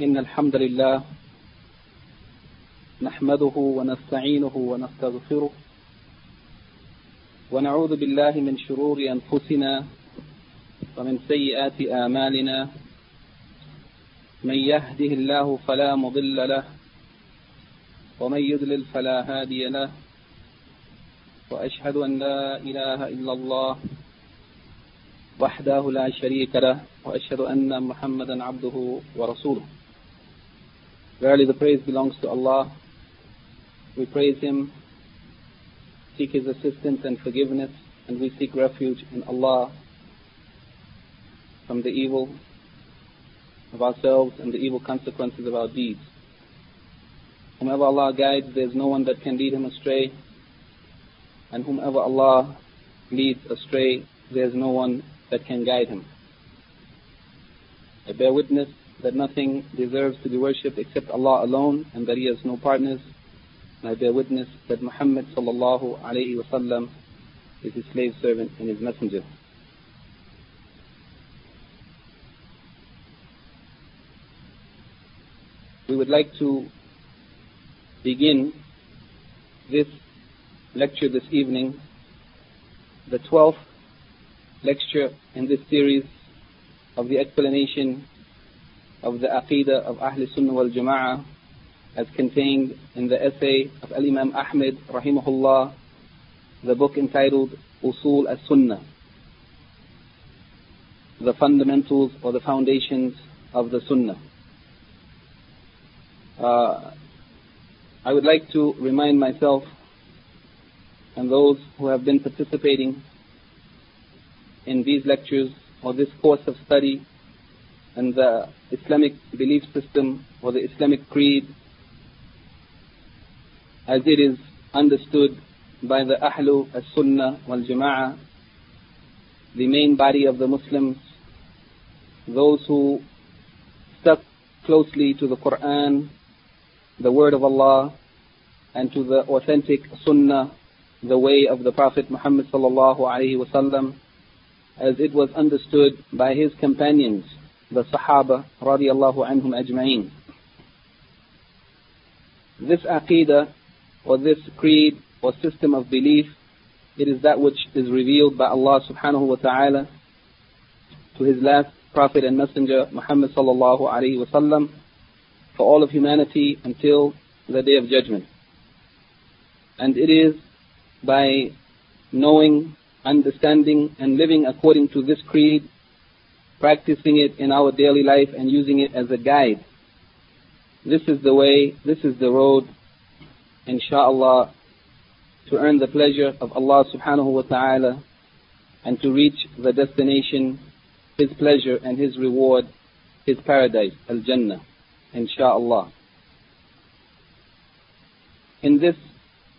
إن الحمد لله نحمده ونستعينه ونستغفره ونعوذ بالله من شرور أنفسنا ومن سيئات آمالنا من يهده الله فلا مضل له ومن يضلل فلا هادي له وأشهد أن لا إله إلا الله وحده لا شريك له وأشهد أن محمدا عبده ورسوله Verily the praise belongs to Allah. We praise Him, seek His assistance and forgiveness, and we seek refuge in Allah from the evil of ourselves and the evil consequences of our deeds. Whomever Allah guides, there is no one that can lead him astray. And whomever Allah leads astray, there is no one that can guide him. I bear witness that nothing deserves to be worshipped except Allah alone, and that He has no partners. And I bear witness that Muhammad sallallahu alayhi wasallam is His slave servant and His messenger. We would like to begin this lecture this evening, the 12th lecture in this series of the explanation of the Aqidah of Ahl Sunnah wal Jama'ah as contained in the essay of Al-Imam Ahmed rahimahullah, the book entitled Usul as-Sunnah, the fundamentals or the foundations of the Sunnah. Uh, I would like to remind myself and those who have been participating in these lectures or this course of study and the Islamic belief system or the Islamic creed as it is understood by the Ahlu as-Sunnah wal Jama'ah, the main body of the Muslims, those who stuck closely to the Quran, the word of Allah, and to the authentic Sunnah, the way of the Prophet Muhammad sallallahu alaihi wasallam, as it was understood by his companions, the Sahaba radiallahu anhum ajma'een. This aqidah or this creed or system of belief, it is that which is revealed by Allah subhanahu wa ta'ala to his last prophet and messenger Muhammad sallallahu alayhi wa sallam for all of humanity until the day of judgment. And it is by knowing, understanding and living according to this creed, practicing it in our daily life and using it as a guide. This is the way, this is the road, insha'Allah, to earn the pleasure of Allah subhanahu wa ta'ala and to reach the destination, His pleasure and His reward, His paradise, Al-Jannah, insha'Allah. In this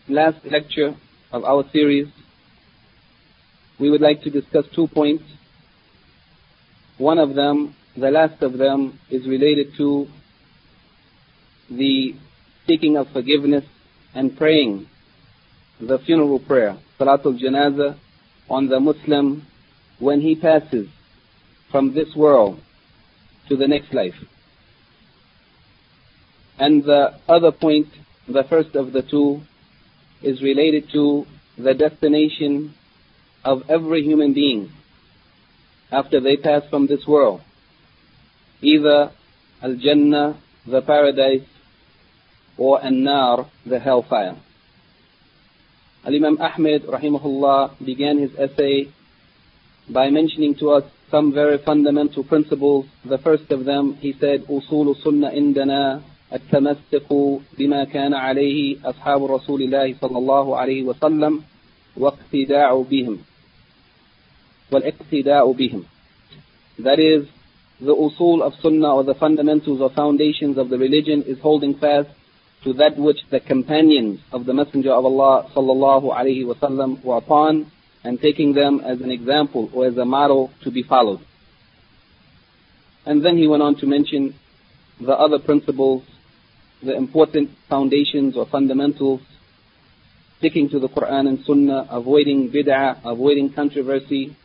last lecture of our series, we would like to discuss two points. One of them, the last of them, is related to the seeking of forgiveness and praying the funeral prayer, Salatul Janaza, on the Muslim when he passes from this world to the next life. And the other point, the first of the two, is related to the destination of every human being after they pass from this world. Either Al-Jannah, the paradise, or An-Nar, the hellfire. Al-Imam Ahmed, rahimahullah, began his essay by mentioning to us some very fundamental principles. The first of them, he said, أصول السنة عندنا التمسك بما كان عليه أصحاب رسول الله صلى الله عليه وسلم واقتداء بهم والاقتداء بهم That is, the usul of sunnah or the fundamentals or foundations of the religion is holding fast to that which the companions of the Messenger of Allah sallallahu alaihi wasallam were upon and taking them as an example or as a model to be followed. And then he went on to mention the other principles, the important foundations or fundamentals, sticking to the Quran and Sunnah, avoiding bid'ah, avoiding controversy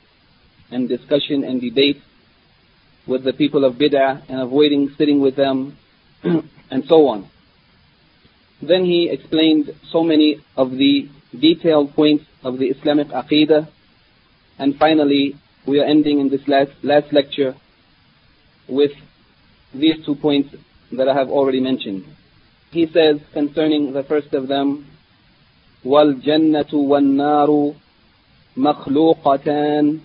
and discussion and debate with the people of bid'ah and avoiding sitting with them and so on. Then he explained so many of the detailed points of the Islamic Aqidah. And finally, we are ending in this last, last lecture with these two points that I have already mentioned. He says concerning the first of them, وَالْجَنَّةُ وَالنَّارُ مَخْلُوقَتان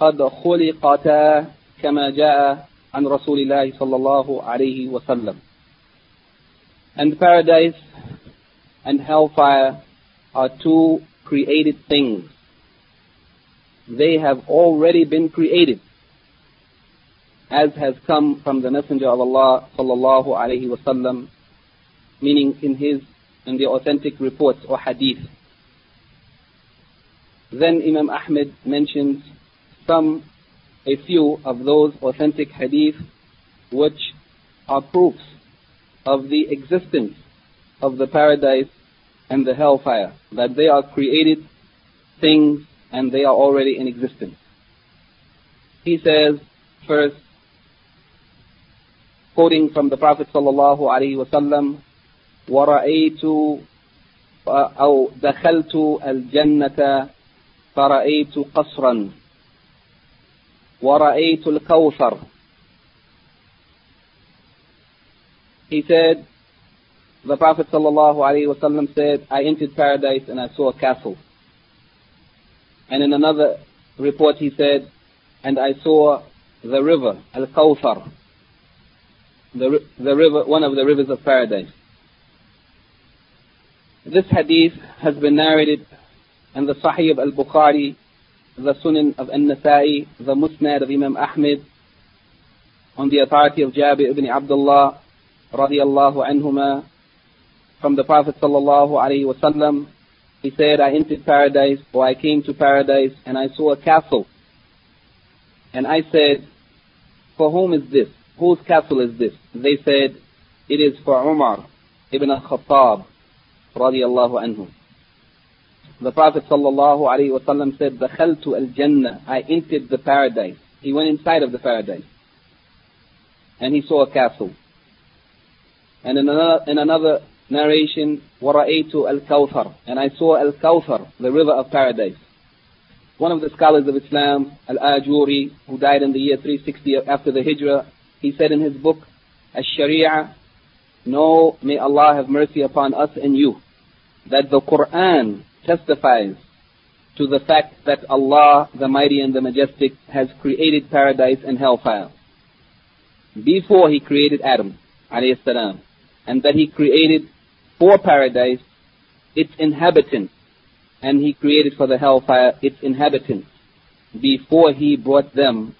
قد خلقتا كما جاء عن رسول الله صلى الله عليه وسلم and paradise and hellfire are two created things. They have already been created, as has come from the Messenger of Allah sallallahu alaihi wasallam, meaning in his in the authentic reports or hadith. Then Imam Ahmed mentions some, a few of those authentic hadith which are proofs of the existence of the paradise and the hellfire, that they are created things and they are already in existence. He says, first, quoting from the Prophet sallallahu alaihi wasallam, ورأيت أو دخلت الجنة فرأيت قصرا ورأيت الكوثر He said, the Prophet ﷺ said, I entered paradise and I saw a castle. And in another report he said, and I saw the river, Al-Kawthar, the, the river, one of the rivers of paradise. This hadith has been narrated in the Sahih of Al-Bukhari, the Sunan of An-Nasa'i, the Musnad of Imam Ahmed, on the authority of Jabir ibn Abdullah, radiallahu anhuma, from the Prophet sallallahu alaihi wasallam. He said, I entered paradise, or I came to paradise, and I saw a castle. And I said, for whom is this? Whose castle is this? They said, it is for Umar ibn al-Khattab, radiallahu anhu. The Prophet sallallahu alaihi wasallam said, دخلت الجنة. I entered the paradise. He went inside of the paradise. And he saw a castle. And in another, in another narration, وَرَأَيْتُ الْكَوْثَرَ And I saw Al-Kawthar, the river of paradise. One of the scholars of Islam, Al-Ajuri, who died in the year 360 after the Hijrah, he said in his book, Al-Sharia, Know, may Allah have mercy upon us and you, that the Quran testifies to the fact that Allah, the Mighty and the Majestic, has created paradise and hellfire. Before He created Adam, salam and that He created for paradise its inhabitants, and He created for the hellfire its inhabitants before He brought them,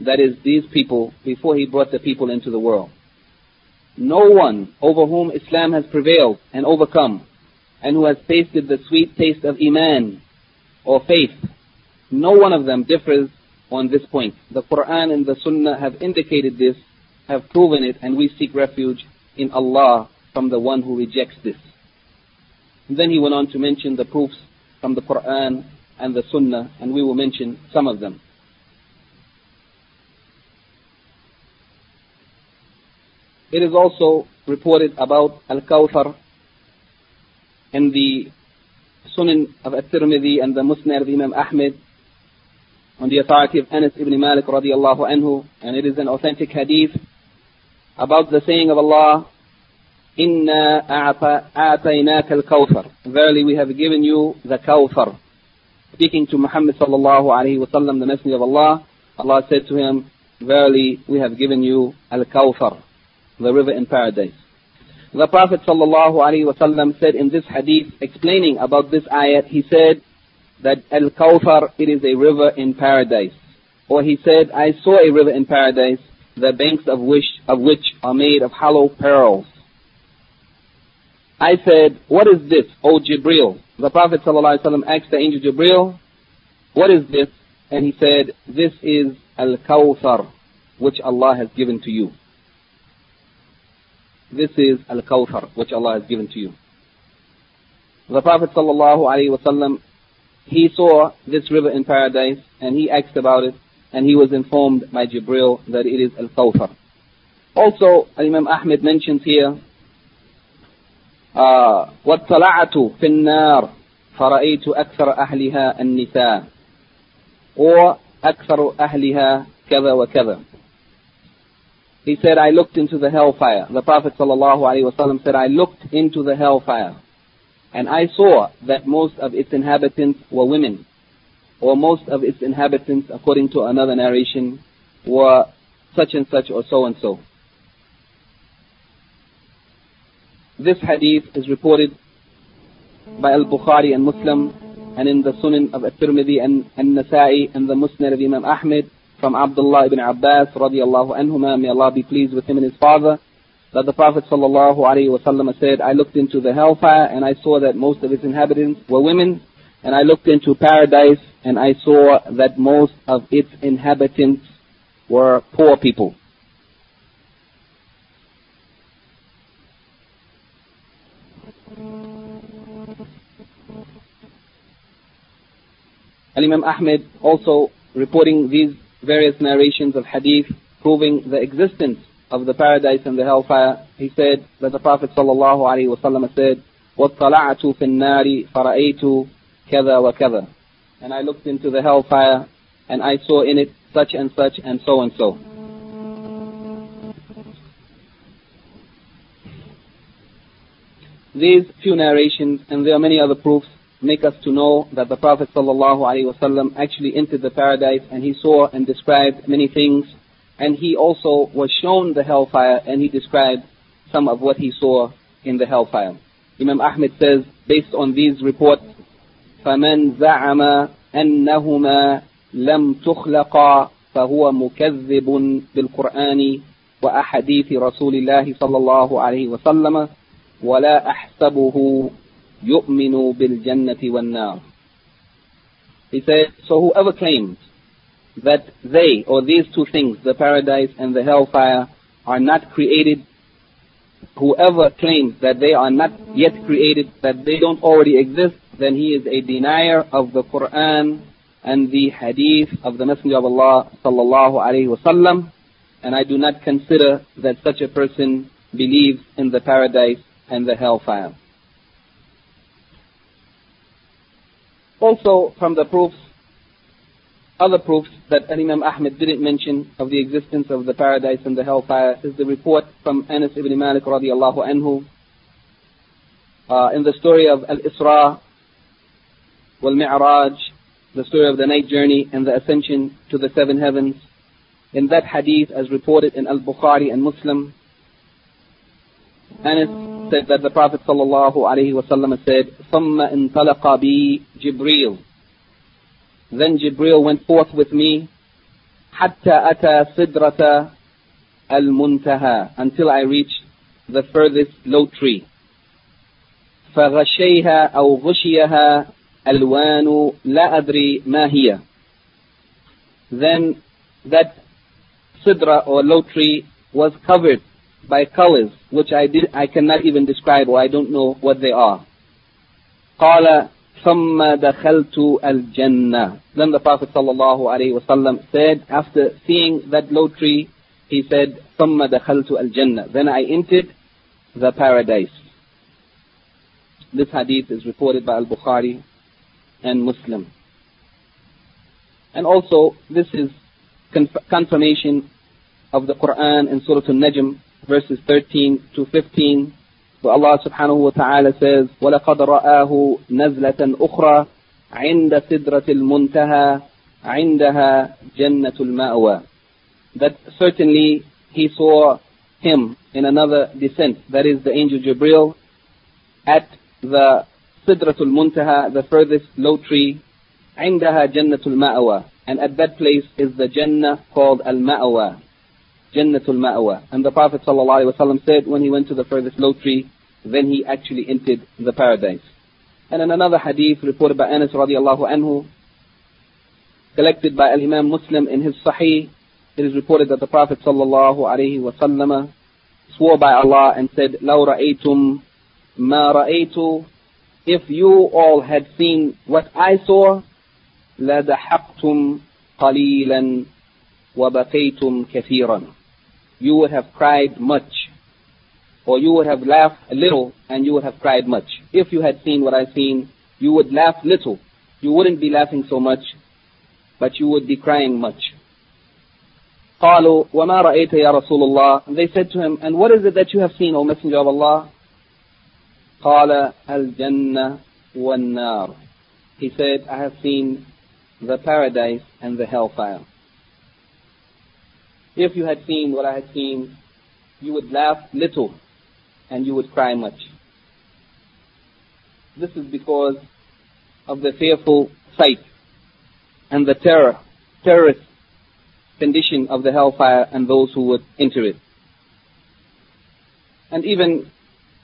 that is, these people, before He brought the people into the world. No one over whom Islam has prevailed and overcome, and who has tasted the sweet taste of Iman or faith, no one of them differs on this point. The Quran and the Sunnah have indicated this, have proven it, and we seek refuge in Allah from the one who rejects this. And then he went on to mention the proofs from the Quran and the Sunnah, and we will mention some of them. It is also reported about Al-Kawthar in the Sunan of At-Tirmidhi and the Musnad of Imam Ahmed on the authority of Anas ibn Malik radiallahu anhu, and it is an authentic hadith about the saying of Allah, Inna a'tainaka al-kawthar. Verily we have given you the kawthar. Speaking to Muhammad sallallahu alayhi wasallam, the messenger of Allah, Allah said to him, Verily we have given you al-kawthar, the river in paradise. The Prophet wasallam said in this hadith, explaining about this ayat, he said that al-kawthar, it is a river in paradise. Or he said, I saw a river in paradise the banks of which, of which are made of hollow pearls. I said, what is this, O Jibril? The Prophet ﷺ asked the angel Jibril, what is this? And he said, this is Al-Kawthar, which Allah has given to you. This is Al-Kawthar, which Allah has given to you. The Prophet ﷺ, he saw this river in paradise and he asked about it and he was informed by Jibril that it is Al-Kawthar. Also, Imam Ahmed mentions here, uh, وَاطَّلَعْتُ فِي النَّارِ فرأيت أكثر أهلها النساء or أكثر أهلها كذا وكذا he said, I looked into the hellfire. The Prophet ﷺ said, I looked into the hellfire. And I saw that most of its inhabitants were women. Or most of its inhabitants, according to another narration, were such and such or so and so. This hadith is reported by Al-Bukhari and Muslim and in the Sunan of At-Tirmidhi and An-Nasa'i and the Musnad of Imam Ahmed from Abdullah ibn Abbas radiallahu anhuma, may Allah be pleased with him and his father, that the Prophet sallallahu alaihi wasallam said, I looked into the hellfire and I saw that most of its inhabitants were women, and I looked into paradise and I saw that most of its inhabitants were poor people. And Imam Ahmed also reporting these various narrations of hadith proving the existence of the paradise and the hellfire, he said that the Prophet sallallahu alaihi wasallam said, وَاطَّلَعْتُ فِي النَّارِ فَرَأَيْتُ كَذَا وَكَذَا And I looked into the hellfire and I saw in it such and such and so and so. These few narrations, and there are many other proofs, make us to know that the Prophet ﷺ actually entered the paradise and he saw and described many things. And he also was shown the hellfire and he described some of what he saw in the hellfire. Imam Ahmed says, based on these reports, فَمَنْ زَعَمَ أَنَّهُمَا لَمْ تُخْلَقَا فهو مكذب بالقرآن وأحاديث رسول الله صلى الله عليه وسلم ولا أحسبه يؤمن بالجنة والنار. He said, so whoever claims that they or these two things, the paradise and the hellfire, are not created, whoever claims that they are not yet created, that they don't already exist, then he is a denier of the Quran and the hadith of the Messenger of Allah sallallahu alaihi wasallam, and I do not consider that such a person believes in the paradise and the hellfire. Also, from the proofs, other proofs that Imam Ahmed didn't mention of the existence of the paradise and the hellfire is the report from Anas ibn Malik radiallahu anhu uh, in the story of Al-Isra wal-Mi'raj, the story of the night journey and the ascension to the seven heavens. In that hadith, as reported in Al-Bukhari and Muslim, Anas that the Prophet ﷺ said, ثُمَّ انْطَلَقَ بِي جِبْرِيلٌ Then Jibril went forth with me, حَتَّى أَتَى سِدْرَةَ الْمُنْتَهَى Until I reached the furthest lote tree. فَغَشَيْهَا أَوْ غُشِيَهَا أَلْوَانُ لَا أَدْرِي مَا هِيَ Then that sidra or lote tree was covered by colors, which I, did, I cannot even describe or I don't know what they are. قال ثم دخلت الجنة. Then the Prophet sallallahu said, after seeing that lote tree, he said, ثم دخلت الجنة. Then I entered the paradise. This hadith is reported by Al-Bukhari and Muslim. And also, this is confirmation of the Quran and Surah Al-Najm verses 13 to 15, where Allah subhanahu wa ta'ala says, وَلَقَدْ رَآهُ نَزْلَةً أُخْرَى عِنْدَ سِدْرَةِ الْمُنْتَهَى عِنْدَهَا جَنَّةُ الْمَأْوَى That certainly he saw him in another descent, that is the angel Jibril, at the Sidratul Muntaha, the furthest lote tree, عندها جنة المأوى, and at that place is the Jannah called Al-Ma'wa. Jannatul Ma'wa. And the Prophet ﷺ said when he went to the furthest lote tree, then he actually entered the paradise. And in another hadith reported by Anas radiallahu anhu, collected by Al-Imam Muslim in his Sahih, it is reported that the Prophet sallallahu alaihi wasallam swore by Allah and said, لَوْ رَأَيْتُمْ مَا رَأَيْتُ If you all had seen what I saw, لَدَحَقْتُمْ قَلِيلًا وَبَقَيْتُمْ كَثِيرًا you would have cried much. Or you would have laughed a little and you would have cried much. If you had seen what I've seen, you would laugh little. You wouldn't be laughing so much, but you would be crying much. قالوا وما رأيت يا رسول الله They said to him, and what is it that you have seen, O Messenger of Allah? قال الجنة والنار He said, I have seen the paradise and the hellfire. if you had seen what I had seen, you would laugh little and you would cry much. This is because of the fearful sight and the terror, terrorist condition of the hellfire and those who would enter it. And even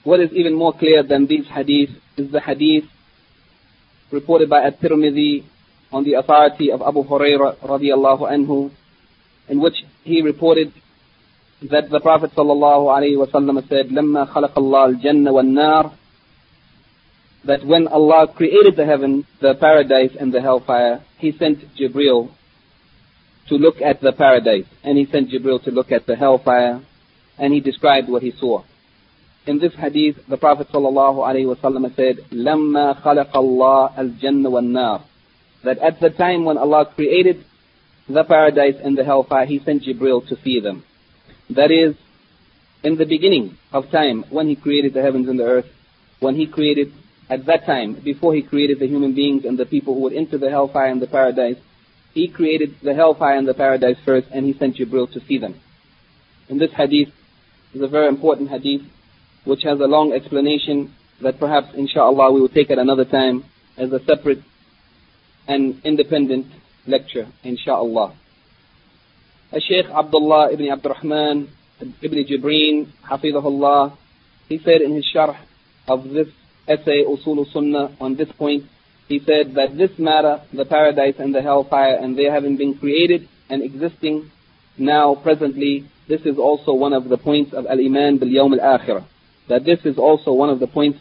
what is even more clear than these hadiths is the hadith reported by At-Tirmidhi on the authority of Abu Hurairah radiallahu anhu, in which he reported that the Prophet sallallahu alaihi wasallam said, "لما خلق الله الجنة والنار," that when Allah created the heaven, the paradise, and the hellfire, He sent Jibril to look at the paradise, and He sent Jibril to look at the hellfire, and He described what He saw. In this hadith, the Prophet ﷺ said, لَمَّا خَلَقَ اللَّهُ الْجَنَّ وَالنَّارِ That at the time when Allah created the paradise and the hellfire, He sent Jibril to see them. That is, in the beginning of time, when He created the heavens and the earth, when He created, at that time, before He created the human beings and the people who would enter the hellfire and the paradise, He created the hellfire and the paradise first, and He sent Jibril to see them. And this hadith, is a very important hadith, which has a long explanation that perhaps inshallah we will take at another time as a separate and independent lecture inshallah. Shaykh Abdullah ibn Abdurrahman ibn Jibreen hafidhahullah he said in his sharh of this essay Usul Sunnah on this point he said that this matter the paradise and the hellfire and they having been created and existing now presently this is also one of the points of al-iman bil yawm al-akhirah that this is also one of the points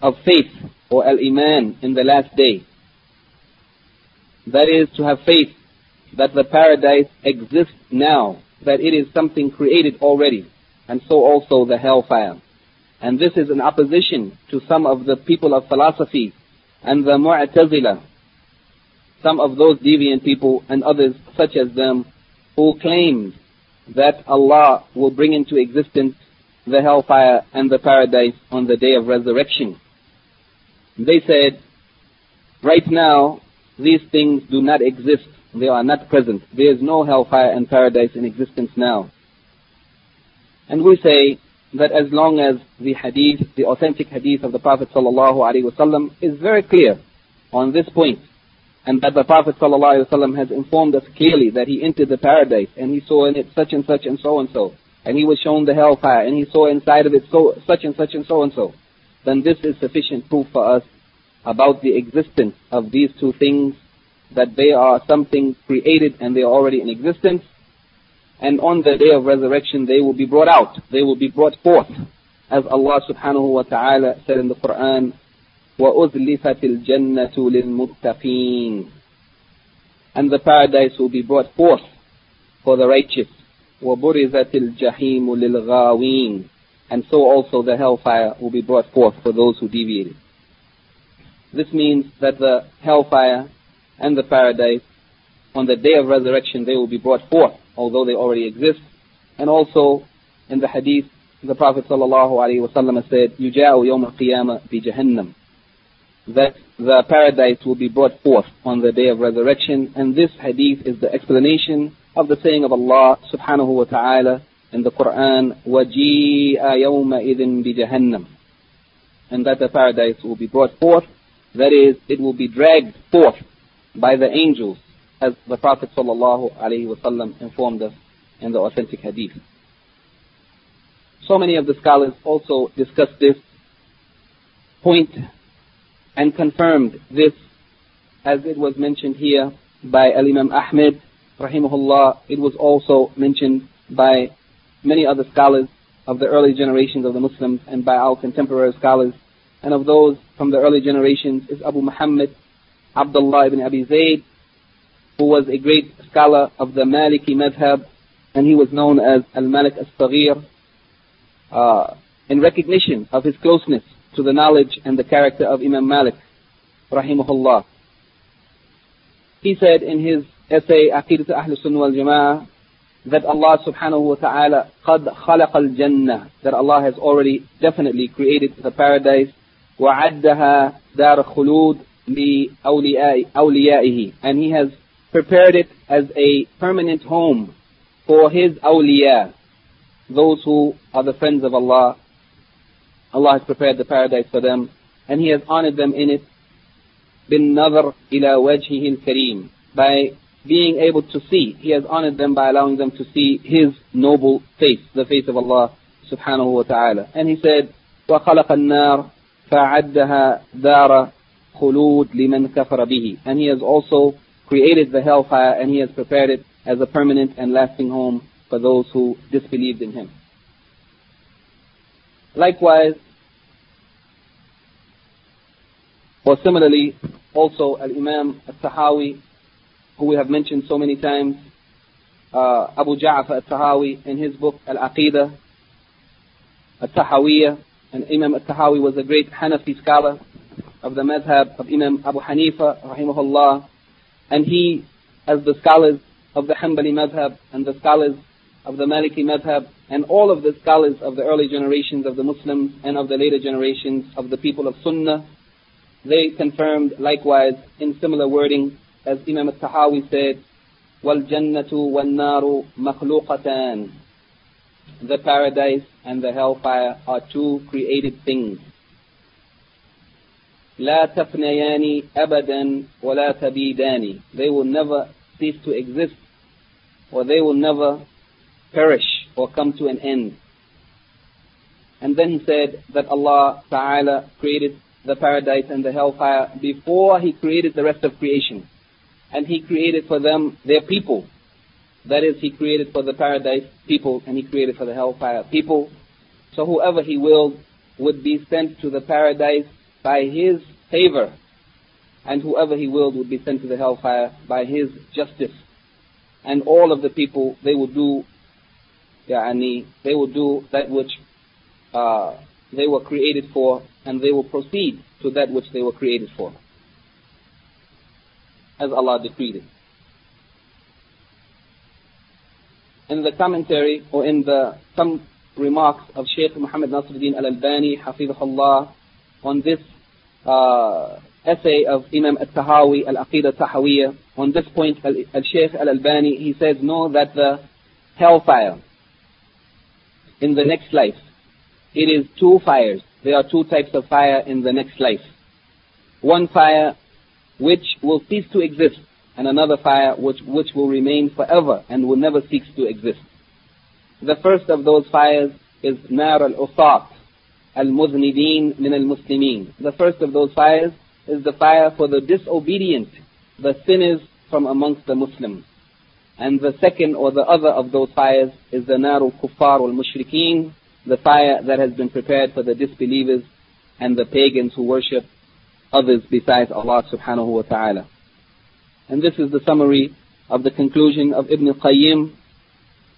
of faith or al-iman in the last day. That is to have faith that the paradise exists now, that it is something created already, and so also the hellfire. And this is in opposition to some of the people of philosophy and the Mu'tazila, some of those deviant people and others such as them who claimed that Allah will bring into existence the hellfire and the paradise on the day of resurrection. They said, right now, these things do not exist. They are not present. There is no hellfire and paradise in existence now. And we say that as long as the hadith, the authentic hadith of the Prophet ﷺ is very clear on this point, and that the Prophet ﷺ has informed us clearly that he entered the paradise and he saw in it such and such and so and so, and he was shown the hellfire, and he saw inside of it so, such and such and so and so, then this is sufficient proof for us about the existence of these two things, that they are something created and they are already in existence, and on the day of resurrection they will be brought out, they will be brought forth, as Allah subhanahu wa ta'ala said in the Quran, وَأُزْلِفَتِ الْجَنَّةُ لِلْمُتَّقِينَ And the paradise will be brought forth for the righteous. وَبُرِزَتِ الْجَحِيمُ لِلْغَاوِينَ And so also the hellfire will be brought forth for those who deviated. This means that the hellfire and the paradise, on the day of resurrection, they will be brought forth, although they already exist. And also, in the hadith, the Prophet ﷺ said, يُجَاءُ يَوْمَ الْقِيَامَةِ بِجَهَنَّمِ That the paradise will be brought forth on the day of resurrection. And this hadith is the explanation of the saying of Allah subhanahu wa ta'ala in the Quran, وَجِيءَ يَوْمَئِذٍ بِجَهَنَّمْ And that the paradise will be brought forth, that is, it will be dragged forth by the angels, as the Prophet wasallam informed us in the authentic hadith. So many of the scholars also discussed this point and confirmed this as it was mentioned here by Al-Imam Ahmed rahimahullah, it was also mentioned by many other scholars of the early generations of the Muslims and by our contemporary scholars And of those from the early generations is Abu Muhammad Abdullah ibn Abi Zayd, who was a great scholar of the Maliki madhab, and he was known as Al-Malik As-Saghir, uh, in recognition of his closeness to the knowledge and the character of Imam Malik, rahimahullah. He said in his essay, Aqidat Ahl Sunnah wal Jama'ah, that Allah subhanahu wa ta'ala قَدْ خَلَقَ الْجَنَّةِ that Allah has already definitely created the paradise وَعَدَّهَا دَارَ خُلُودٍ لِأَوْلِيَائِهِ and He has prepared it as a permanent home for His awliya, those who are the friends of Allah. Allah has prepared the paradise for them and He has honored them in it بِالنَّظَرِ إِلَى وَجْهِهِ الْكَرِيمِ by being able to see. He has honored them by allowing them to see His noble face, the face of Allah subhanahu wa ta'ala. And He said, وَخَلَقَ النَّارِ فَعَدَّهَا دَارَ خُلُودٍ لِمَنْ كَفَرَ بِهِ And He has also created the hellfire and He has prepared it as a permanent and lasting home for those who disbelieved in Him. Likewise, or similarly, also Al-Imam Al-Tahawi who we have mentioned so many times, uh, Abu Ja'far al-Tahawi in his book Al-Aqidah, Al-Tahawiyah, and Imam al-Tahawi was a great Hanafi scholar of the madhab of Imam Abu Hanifa, rahimahullah, and he, as the scholars of the Hanbali madhab and the scholars of the Maliki madhab and all of the scholars of the early generations of the Muslims and of the later generations of the people of Sunnah, they confirmed likewise in similar wording as Imam al-Tahawi said, وَالْجَنَّةُ وَالنَّارُ مَخْلُوقَتَانِ The paradise and the hellfire are two created things. لا تفنيان أبدا ولا تبيدان They will never cease to exist or they will never perish or come to an end. And then he said that Allah Ta'ala created the paradise and the hellfire before He created the rest of creation and He created for them their people. That is, He created for the paradise people, and He created for the hellfire people. So whoever He willed would be sent to the paradise by His favor, and whoever He willed would be sent to the hellfire by His justice. And all of the people, they will do, yani, they will do that which uh, they were created for, and they will proceed to that which they were created for as Allah decreed it. In the commentary or in the some remarks of Sheikh Muhammad Nasiruddin Al-Albani, Hafizahullah, on this uh, essay of Imam Al-Tahawi, Al-Aqidah Tahawiyah, on this point, Al-Shaykh Al-Albani, he says, know that the hellfire in the next life, it is two fires. There are two types of fire in the next life. One fire which will cease to exist, and another fire which, which will remain forever and will never cease to exist. The first of those fires is Nar al-Usat, al-Muznidin min al-Muslimin. The first of those fires is the fire for the disobedient, the sinners from amongst the Muslims. And the second or the other of those fires is the Nar al-Kuffar al-Mushrikeen, the fire that has been prepared for the disbelievers and the pagans who worship others besides Allah subhanahu wa ta'ala. And this is the summary of the conclusion of Ibn Qayyim,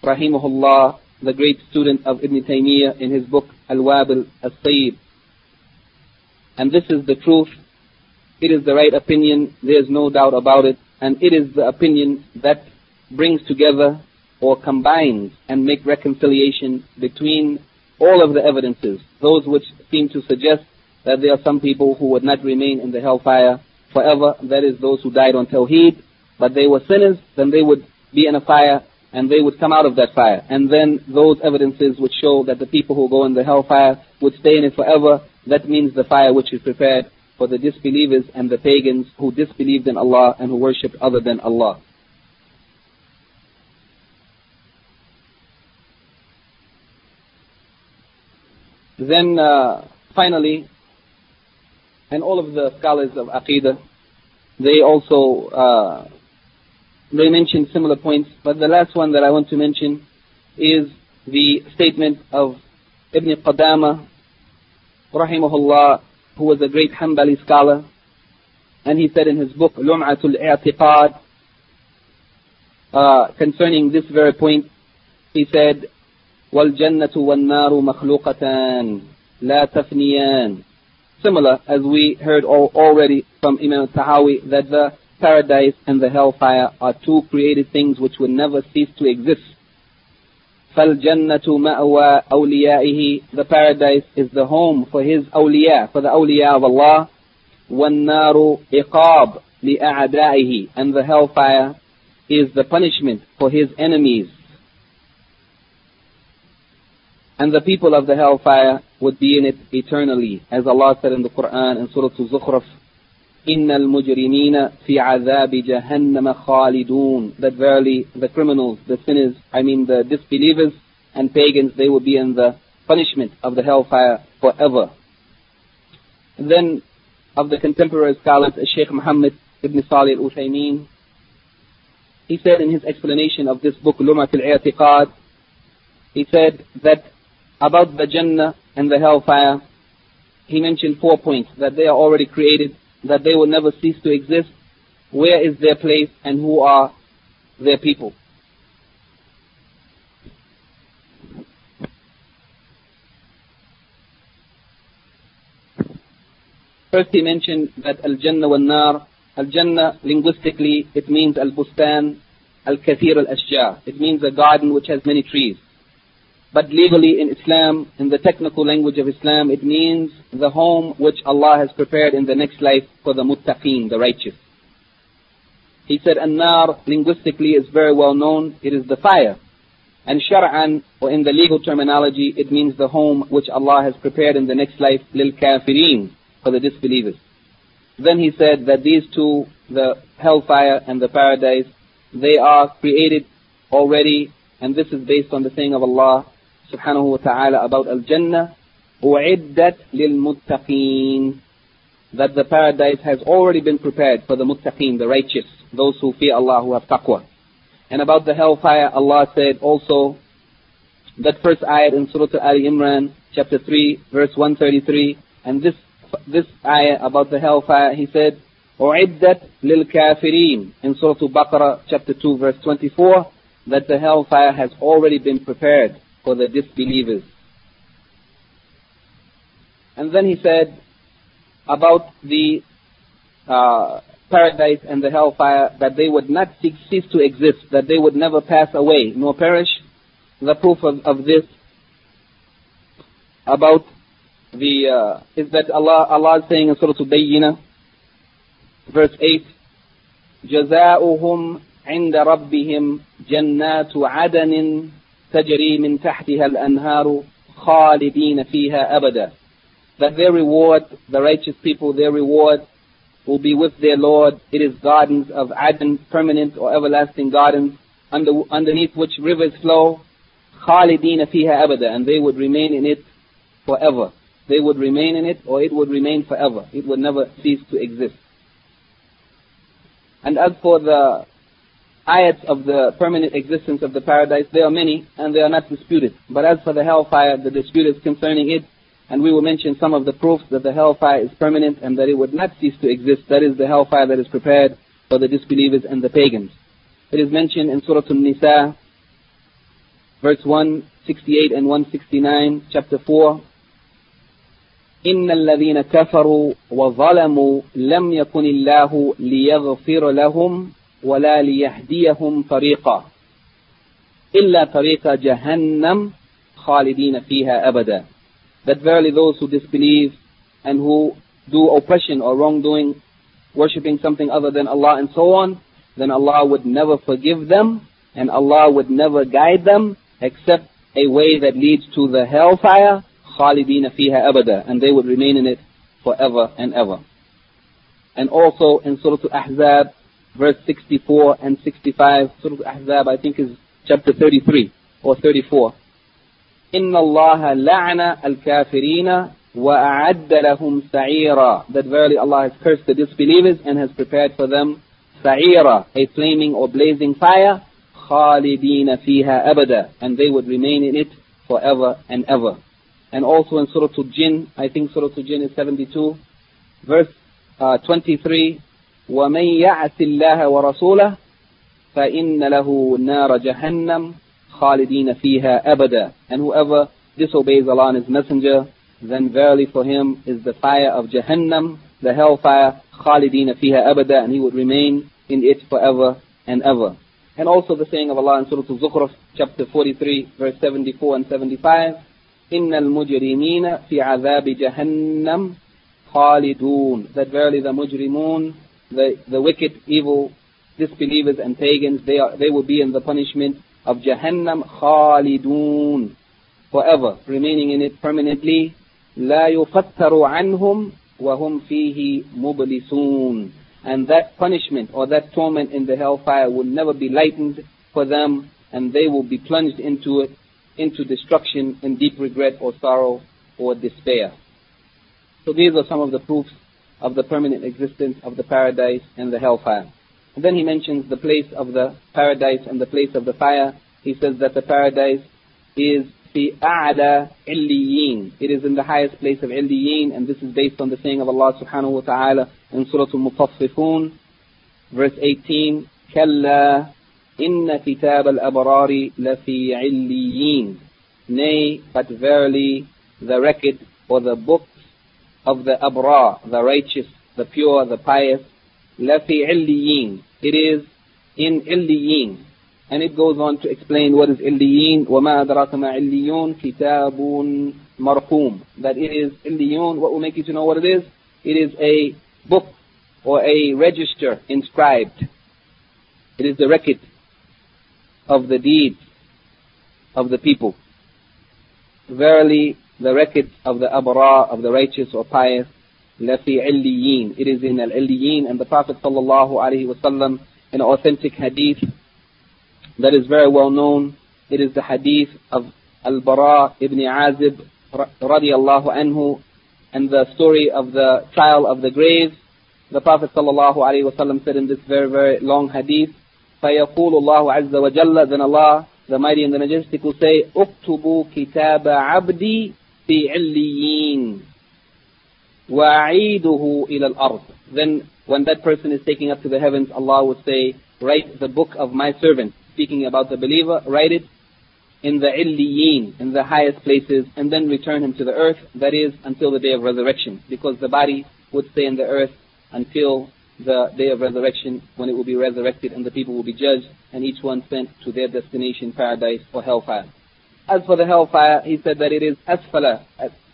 rahimahullah, the great student of Ibn Taymiyyah in his book Al-Wabil Al-Sayyib. And this is the truth. It is the right opinion. There is no doubt about it. And it is the opinion that brings together or combines and make reconciliation between all of the evidences, those which seem to suggest that there are some people who would not remain in the hellfire forever. That is those who died on Tawheed, but they were sinners, then they would be in a fire and they would come out of that fire. And then those evidences would show that the people who go in the hellfire would stay in it forever. That means the fire which is prepared for the disbelievers and the pagans who disbelieved in Allah and who worshipped other than Allah. Then uh, finally, and all of the scholars of Aqidah, they also uh, they mention similar points. But the last one that I want to mention is the statement of Ibn Qudama, rahimahullah, who was a great Hanbali scholar, and he said in his book Lum'atul I'tiqad uh, concerning this very point, he said, وَالْجَنَّةُ وَالنَّارُ مَخْلُوقَتَانِ لَا تَفْنِيَانِ Similar, as we heard already from Imam Tahawi, that the paradise and the hellfire are two created things which will never cease to exist. فَالْجَنَّةُ مَأْوَى أَوْلِيَائِهِ The paradise is the home for his awliya, for the awliya of Allah. وَالنَّارُ إِقَابٌ لِأَعْدَائِهِ And the hellfire is the punishment for his enemies. And the people of the hellfire would be in it eternally. As Allah said in the Quran in Surah Al-Zukhruf, إن المجرمين في عذاب جهنم خالدون that verily the criminals, the sinners, I mean the disbelievers and pagans, they will be in the punishment of the hellfire forever. And then of the contemporary scholars, Sheikh Muhammad ibn Salih al-Uthaymeen, he said in his explanation of this book, Lumat al-I'tiqad, he said that about the Jannah and the hellfire, he mentioned four points, that they are already created, that they will never cease to exist, where is their place, and who are their people. First he mentioned that Al-Jannah wal-Nar, Al-Jannah linguistically it means Al-Bustan, Al-Kathir al-Ashjar. It means a garden which has many trees. But legally in Islam, in the technical language of Islam, it means the home which Allah has prepared in the next life for the muttaqeen, the righteous. He said, An-nar, linguistically, is very well known. It is the fire. And shar'an, or in the legal terminology, it means the home which Allah has prepared in the next life, lil kafirin, for the disbelievers. Then he said that these two, the hellfire and the paradise, they are created already, and this is based on the saying of Allah, subhanahu wa ta'ala about al-Jannah, أُعِدَّتْ لِلْمُتَّقِينَ That the paradise has already been prepared for the muttaqeen, the righteous, those who fear Allah, who have taqwa. And about the hellfire, Allah said also, that first ayat in Surah Al Imran, chapter 3, verse 133, and this, this ayah about the hellfire, he said, أُعِدَّتْ لِلْكَافِرِينَ in Surah Al-Baqarah, chapter 2, verse 24, that the hellfire has already been prepared for the disbelievers. And then he said about the uh, paradise and the hellfire that they would not cease to exist, that they would never pass away nor perish. The proof of, of this about the uh, is that Allah Allah is saying in Surah Al-Bayyinah, verse 8, جزاؤهم عند ربهم جنات عدن تجري من تحتها الأنهار خالدين فيها أبدا that their reward, the righteous people, their reward will be with their Lord. It is gardens of Aden, permanent or everlasting gardens, under, underneath which rivers flow, خالدين فيها أبدا, and they would remain in it forever. They would remain in it, or it would remain forever. It would never cease to exist. And as for the ayats of the permanent existence of the paradise, there are many and they are not disputed. But as for the hellfire, the dispute is concerning it, and we will mention some of the proofs that the hellfire is permanent and that it would not cease to exist. That is the hellfire that is prepared for the disbelievers and the pagans. It is mentioned in Surah An-Nisa, verse 168 and 169, chapter 4. إن الذين كفروا وظلموا لم يكن الله ليغفر لهم ولا ليهديهم طريقا إلا طريق جهنم خالدين فيها أبدا that verily those who disbelieve and who do oppression or wrongdoing, worshipping something other than Allah and so on, then Allah would never forgive them and Allah would never guide them except a way that leads to the hellfire, خالدين فيها أبدا, and they would remain in it forever and ever. And also in Surah Al-Ahzab, verse 64 and 65. Surah Al-Ahzab, I think, is chapter 33 or 34. إن الله لعن الكافرين وأعد لهم سعيرا That verily Allah has cursed the disbelievers and has prepared for them سعيرا, a flaming or blazing fire, خالدين فيها أبدا, and they would remain in it forever and ever. And also in Surah Al-Jinn, I think Surah Al-Jinn is 72, verse uh, 23, ومن يعص الله ورسوله فإن له نار جهنم خالدين فيها أبدا. And whoever disobeys Allah and His Messenger, then verily for him is the fire of Jahannam, the hellfire, خالدين فيها أبدا, and he would remain in it forever and ever. And also the saying of Allah in Surah Al-Zukhruf, chapter 43, verse 74 and 75, إِنَّ الْمُجْرِمِينَ فِي عَذَابِ جَهَنَّمْ خَالِدُونَ That verily the mujrimun, the, the wicked, evil, disbelievers and pagans, they, are, they will be in the punishment of Jahannam خالدون forever, remaining in it permanently. لا يفتر عنهم وهم فيه مبلسون and that punishment or that torment in the hellfire will never be lightened for them and they will be plunged into it, into destruction and deep regret or sorrow or despair. So these are some of the proofs of the permanent existence of the paradise and the hellfire. And then he mentions the place of the paradise and the place of the fire. He says that the paradise is fi a'la illiyin. It is in the highest place of illiyin, and this is based on the saying of Allah subhanahu wa ta'ala in Surah Al-Mutaffifun, verse 18, كلا إن كتاب الأبرار لفي عليين. Nay, but verily the record or the books of the abra, the righteous, the pure, the pious, لَفِي عِلِّيِّينَ It is in عِلِّيِّينَ And it goes on to explain what is عِلِّيِّينَ وَمَا أَدْرَاكَ مَا عِلِّيُّونَ كِتَابٌ marqum. That it is عِلِّيُّون What will make you to know what it is? It is a book or a register inscribed. It is the record of the deeds of the people. Verily, the record of the abra, of the righteous or pious, لفي عليين. It is in al-illiyin and the Prophet sallallahu alaihi wasallam in an authentic hadith that is very well known. It is the hadith of Al-Bara ibn Azib radiallahu anhu and the story of the trial of the grave. The Prophet sallallahu alaihi wasallam said in this very, very long hadith, فَيَقُولُ اللَّهُ عَزَّ وَجَلَّ Then Allah, the Mighty and the Majestic will say, اكتبوا كتاب عبدي في عليين وَعِيدُهُ إِلَى الْأَرْضِ Then when that person is taking up to the heavens, Allah will say, write the book of my servant, speaking about the believer, write it in the illiyin, in the highest places, and then return him to the earth, that is, until the day of resurrection, because the body would stay in the earth until the day of resurrection, when it will be resurrected and the people will be judged, and each one sent to their destination, paradise or hellfire. As for the hellfire, he said that it is asfala,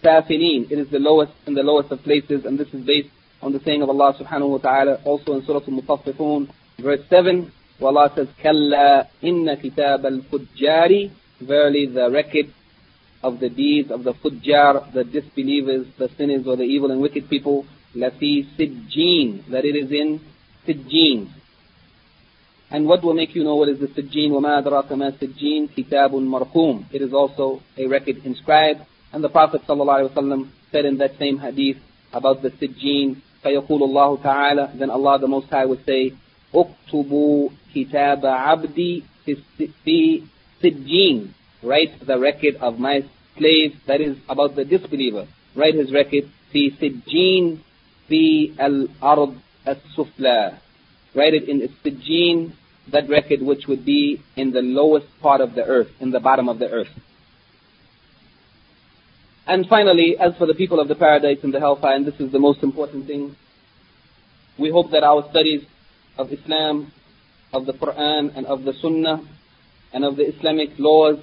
safilin. It is the lowest and the lowest of places, and this is based on the saying of Allah subhanahu wa ta'ala, also in Surah Al-Mutaffifun, verse 7, where Allah says, Kalla inna kitab al-fujjari, verily the record of the deeds of the fujjar, the disbelievers, the sinners, or the evil and wicked people, lafi sijjeen, that it is in sijjeen, And what will make you know what is the sijjeen? وَمَا أَدْرَاكَ مَا سِجِّينَ كِتَابٌ مَرْقُوم It is also a record inscribed. And the Prophet ﷺ said in that same hadith about the sijjeen, فَيَقُولُ اللَّهُ تَعَالَى Then Allah the Most High would say, اكتبوا كتاب عبدي في sijjeen. Write the record of my slave, that is about the disbeliever. Write his record, في سجين في الأرض السفلى. Write it in sijjeen, that record which would be in the lowest part of the earth, in the bottom of the earth. And finally, as for the people of the paradise and the hellfire, and this is the most important thing, we hope that our studies of Islam, of the Quran, and of the Sunnah, and of the Islamic laws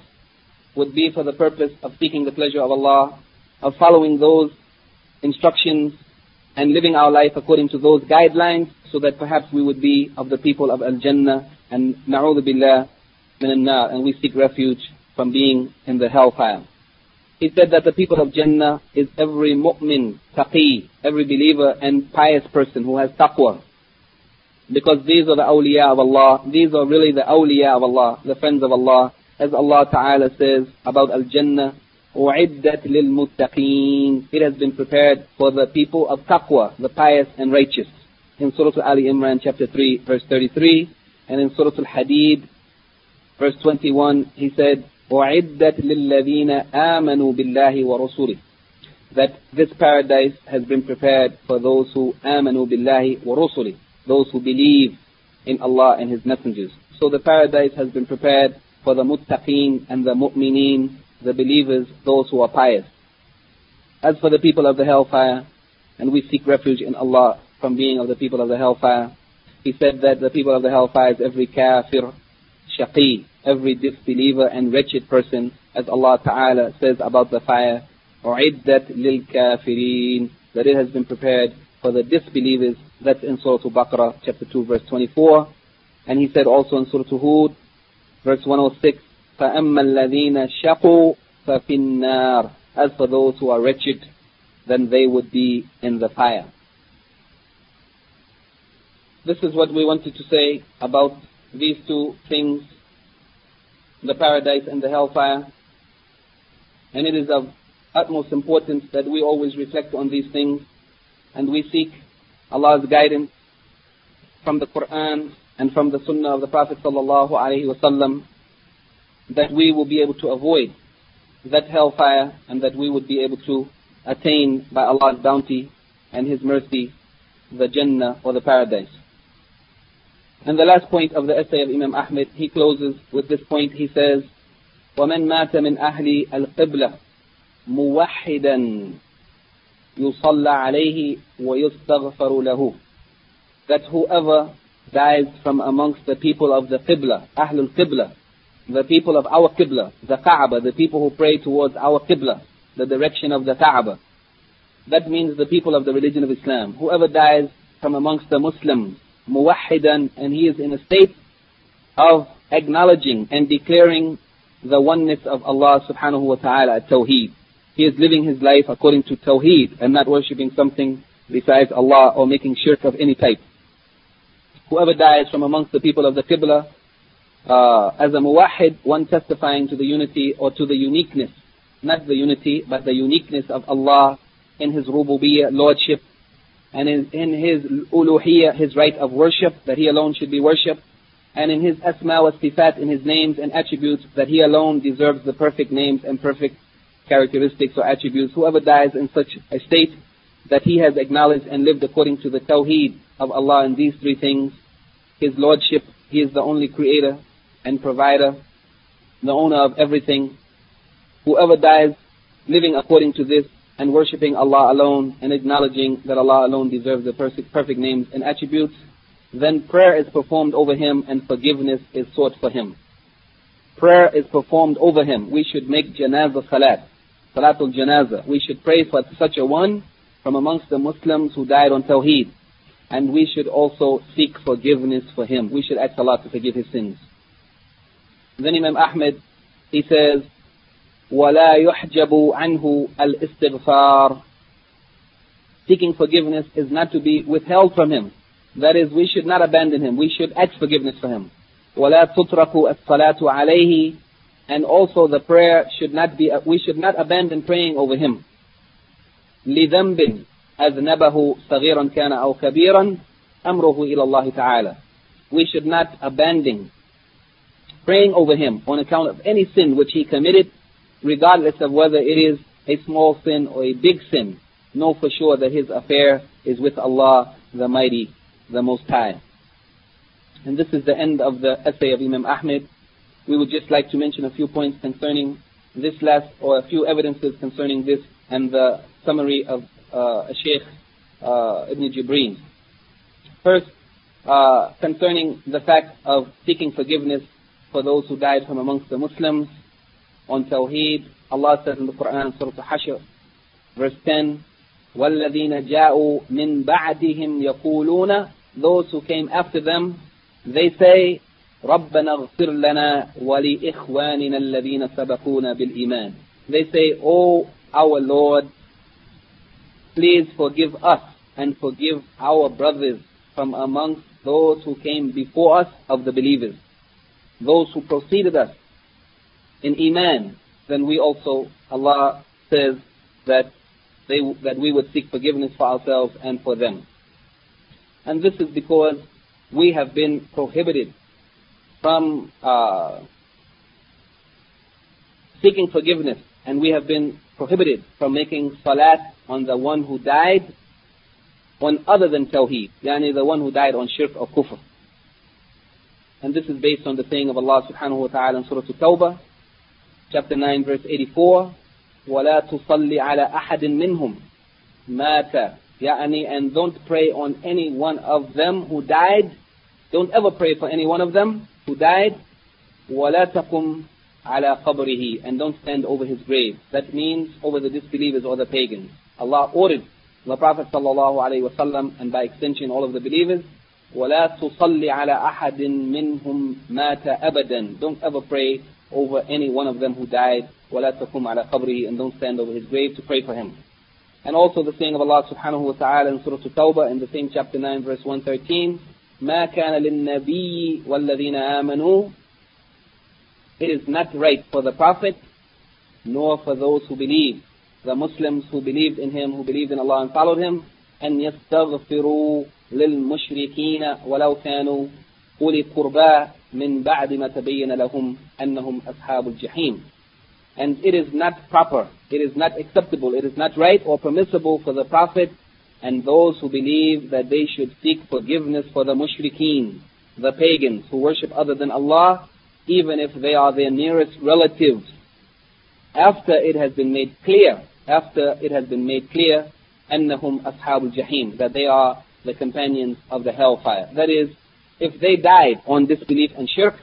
would be for the purpose of seeking the pleasure of Allah, of following those instructions and living our life according to those guidelines so that perhaps we would be of the people of Al-Jannah and na'udhu billah min al-nar and we seek refuge from being in the hellfire. He said that the people of Jannah is every mu'min, taqi, every believer and pious person who has taqwa. Because these are the awliya of Allah. These are really the awliya of Allah, the friends of Allah. As Allah Ta'ala says about Al-Jannah, أُعِدَّتْ لِلْمُتَّقِينَ It has been prepared for the people of taqwa, the pious and righteous. In Surah Ali Imran chapter 3 verse 33 and in Surah Al-Hadid verse 21 he said أُعِدَّتْ لِلَّذِينَ آمَنُوا بِاللَّهِ وَرُسُولِهِ That this paradise has been prepared for those who آمَنُوا بِاللَّهِ وَرُسُولِهِ Those who believe in Allah and His messengers. So the paradise has been prepared for the muttaqeen and the mu'mineen, the believers, those who are pious. As for the people of the hellfire, and we seek refuge in Allah from being of the people of the hellfire, he said that the people of the hellfire is every kafir, shaqi, every disbeliever and wretched person, as Allah Ta'ala says about the fire, أُعِدَّتْ لِلْكَافِرِينَ That it has been prepared for the disbelievers. That's in Surah Al-Baqarah, chapter 2, verse 24. And he said also in Surah Hud, verse 106, فَأَمَّا الَّذِينَ شَقُوا فَفِي النَّارِ As for those who are wretched, then they would be in the fire. This is what we wanted to say about these two things, the paradise and the hellfire. And it is of utmost importance that we always reflect on these things and we seek Allah's guidance from the Quran and from the Sunnah of the Prophet sallallahu alaihi wasallam that we will be able to avoid that hellfire and that we would be able to attain by Allah's bounty and His mercy the Jannah or the paradise. And the last point of the essay of Imam Ahmed, he closes with this point. He says, وَمَنْ مَاتَ مِنْ أَهْلِ الْقِبْلَةِ مُوَحِّدًا يُصَلَّى عَلَيْهِ وَيُسْتَغْفَرُ لَهُ That whoever dies from amongst the people of the Qibla, Ahlul Qibla, the people of our Qibla, the Kaaba, the people who pray towards our Qibla, the direction of the Kaaba. That means the people of the religion of Islam. Whoever dies from amongst the Muslims, muwahhidan, and he is in a state of acknowledging and declaring the oneness of Allah subhanahu wa ta'ala at Tawheed. He is living his life according to Tawheed and not worshipping something besides Allah or making shirk of any type. Whoever dies from amongst the people of the Qibla, uh, as a muwahid, one testifying to the unity or to the uniqueness, not the unity, but the uniqueness of Allah in His rububiyyah, lordship, and in, in His uluhiyyah, His right of worship, that He alone should be worshipped, and in His asma wa sifat, in His names and attributes, that He alone deserves the perfect names and perfect characteristics or attributes. Whoever dies in such a state that he has acknowledged and lived according to the tawheed of Allah in these three things, His Lordship, He is the only creator and provider, the owner of everything. Whoever dies living according to this and worshipping Allah alone and acknowledging that Allah alone deserves the perfect, perfect names and attributes, then prayer is performed over him and forgiveness is sought for him. Prayer is performed over him. We should make janazah salat, salatul janazah. We should pray for such a one from amongst the Muslims who died on Tawheed. And we should also seek forgiveness for him. We should ask Allah to forgive his sins. Then Imam Ahmed, he says, وَلَا يُحْجَبُ عَنْهُ الْإِسْتِغْفَارِ Seeking forgiveness is not to be withheld from him. That is, we should not abandon him. We should ask forgiveness for him. وَلَا تُتْرَكُ الصَّلَاةُ عَلَيْهِ And also the prayer should not be, we should not abandon praying over him. لذنب أذنبه صغيرا كان أو كبيرا أمره إلى الله تعالى. We should not abandon praying over him on account of any sin which he committed, regardless of whether it is a small sin or a big sin. Know for sure that his affair is with Allah, the Mighty, the Most High. And this is the end of the essay of Imam Ahmed. We would just like to mention a few points concerning this last, or a few evidences concerning this and the summary of uh, Sheikh uh, Ibn Jibreen. First, uh, concerning the fact of seeking forgiveness for those who died from amongst the Muslims on Tawheed, Allah says in the Quran, Surah Al-Hashr, verse 10, وَالَّذِينَ جَاءُوا مِن بَعْدِهِمْ يَقُولُونَ Those who came after them, they say, رَبَّنَا اغْفِرْ لَنَا وَلِإِخْوَانِنَا الَّذِينَ سَبَقُونَا بِالْإِيمَانِ They say, O our Lord, please forgive us and forgive our brothers from amongst those who came before us of the believers, those who preceded us in Iman, then we also, Allah says that they, that we would seek forgiveness for ourselves and for them. And this is because we have been prohibited from uh, seeking forgiveness and we have been prohibited from making salat on the one who died on other than Tawheed, yani the one who died on shirk or kufr. And this is based on the saying of Allah subhanahu wa ta'ala in Surah At-Tawbah, chapter 9, verse 84. وَلَا تُصَلِّ عَلَى أَحَدٍ مِّنْهُمْ مَاتَ يعني, and don't pray on any one of them who died. Don't ever pray for any one of them who died. وَلَا تَقُمْ عَلَى قَبْرِهِ And don't stand over his grave. That means over the disbelievers or the pagans. Allah ordered the Prophet sallallahu alaihi wasallam and by extension all of the believers ولا تصلي على أحد منهم مات أبدا Don't ever pray over any one of them who died ولا تقوم على قبره and don't stand over his grave to pray for him. And also the saying of Allah subhanahu wa ta'ala in Surah At-Tawbah in the same chapter 9 verse 113 ما كان للنبي والذين آمنوا It is not right for the Prophet nor for those who believe the Muslims who believed in him, who believed in Allah and followed him, أن يستغفروا للمشركين ولو كانوا أولي قربى من بعد ما تبين لهم أنهم أصحاب الجحيم. And it is not proper, it is not acceptable, it is not right or permissible for the Prophet and those who believe that they should seek forgiveness for the mushrikeen, the pagans who worship other than Allah, even if they are their nearest relatives. After it has been made clear, after it has been made clear, أنهم أصحاب الجحيم, that they are the companions of the hellfire. That is, if they died on disbelief and shirk,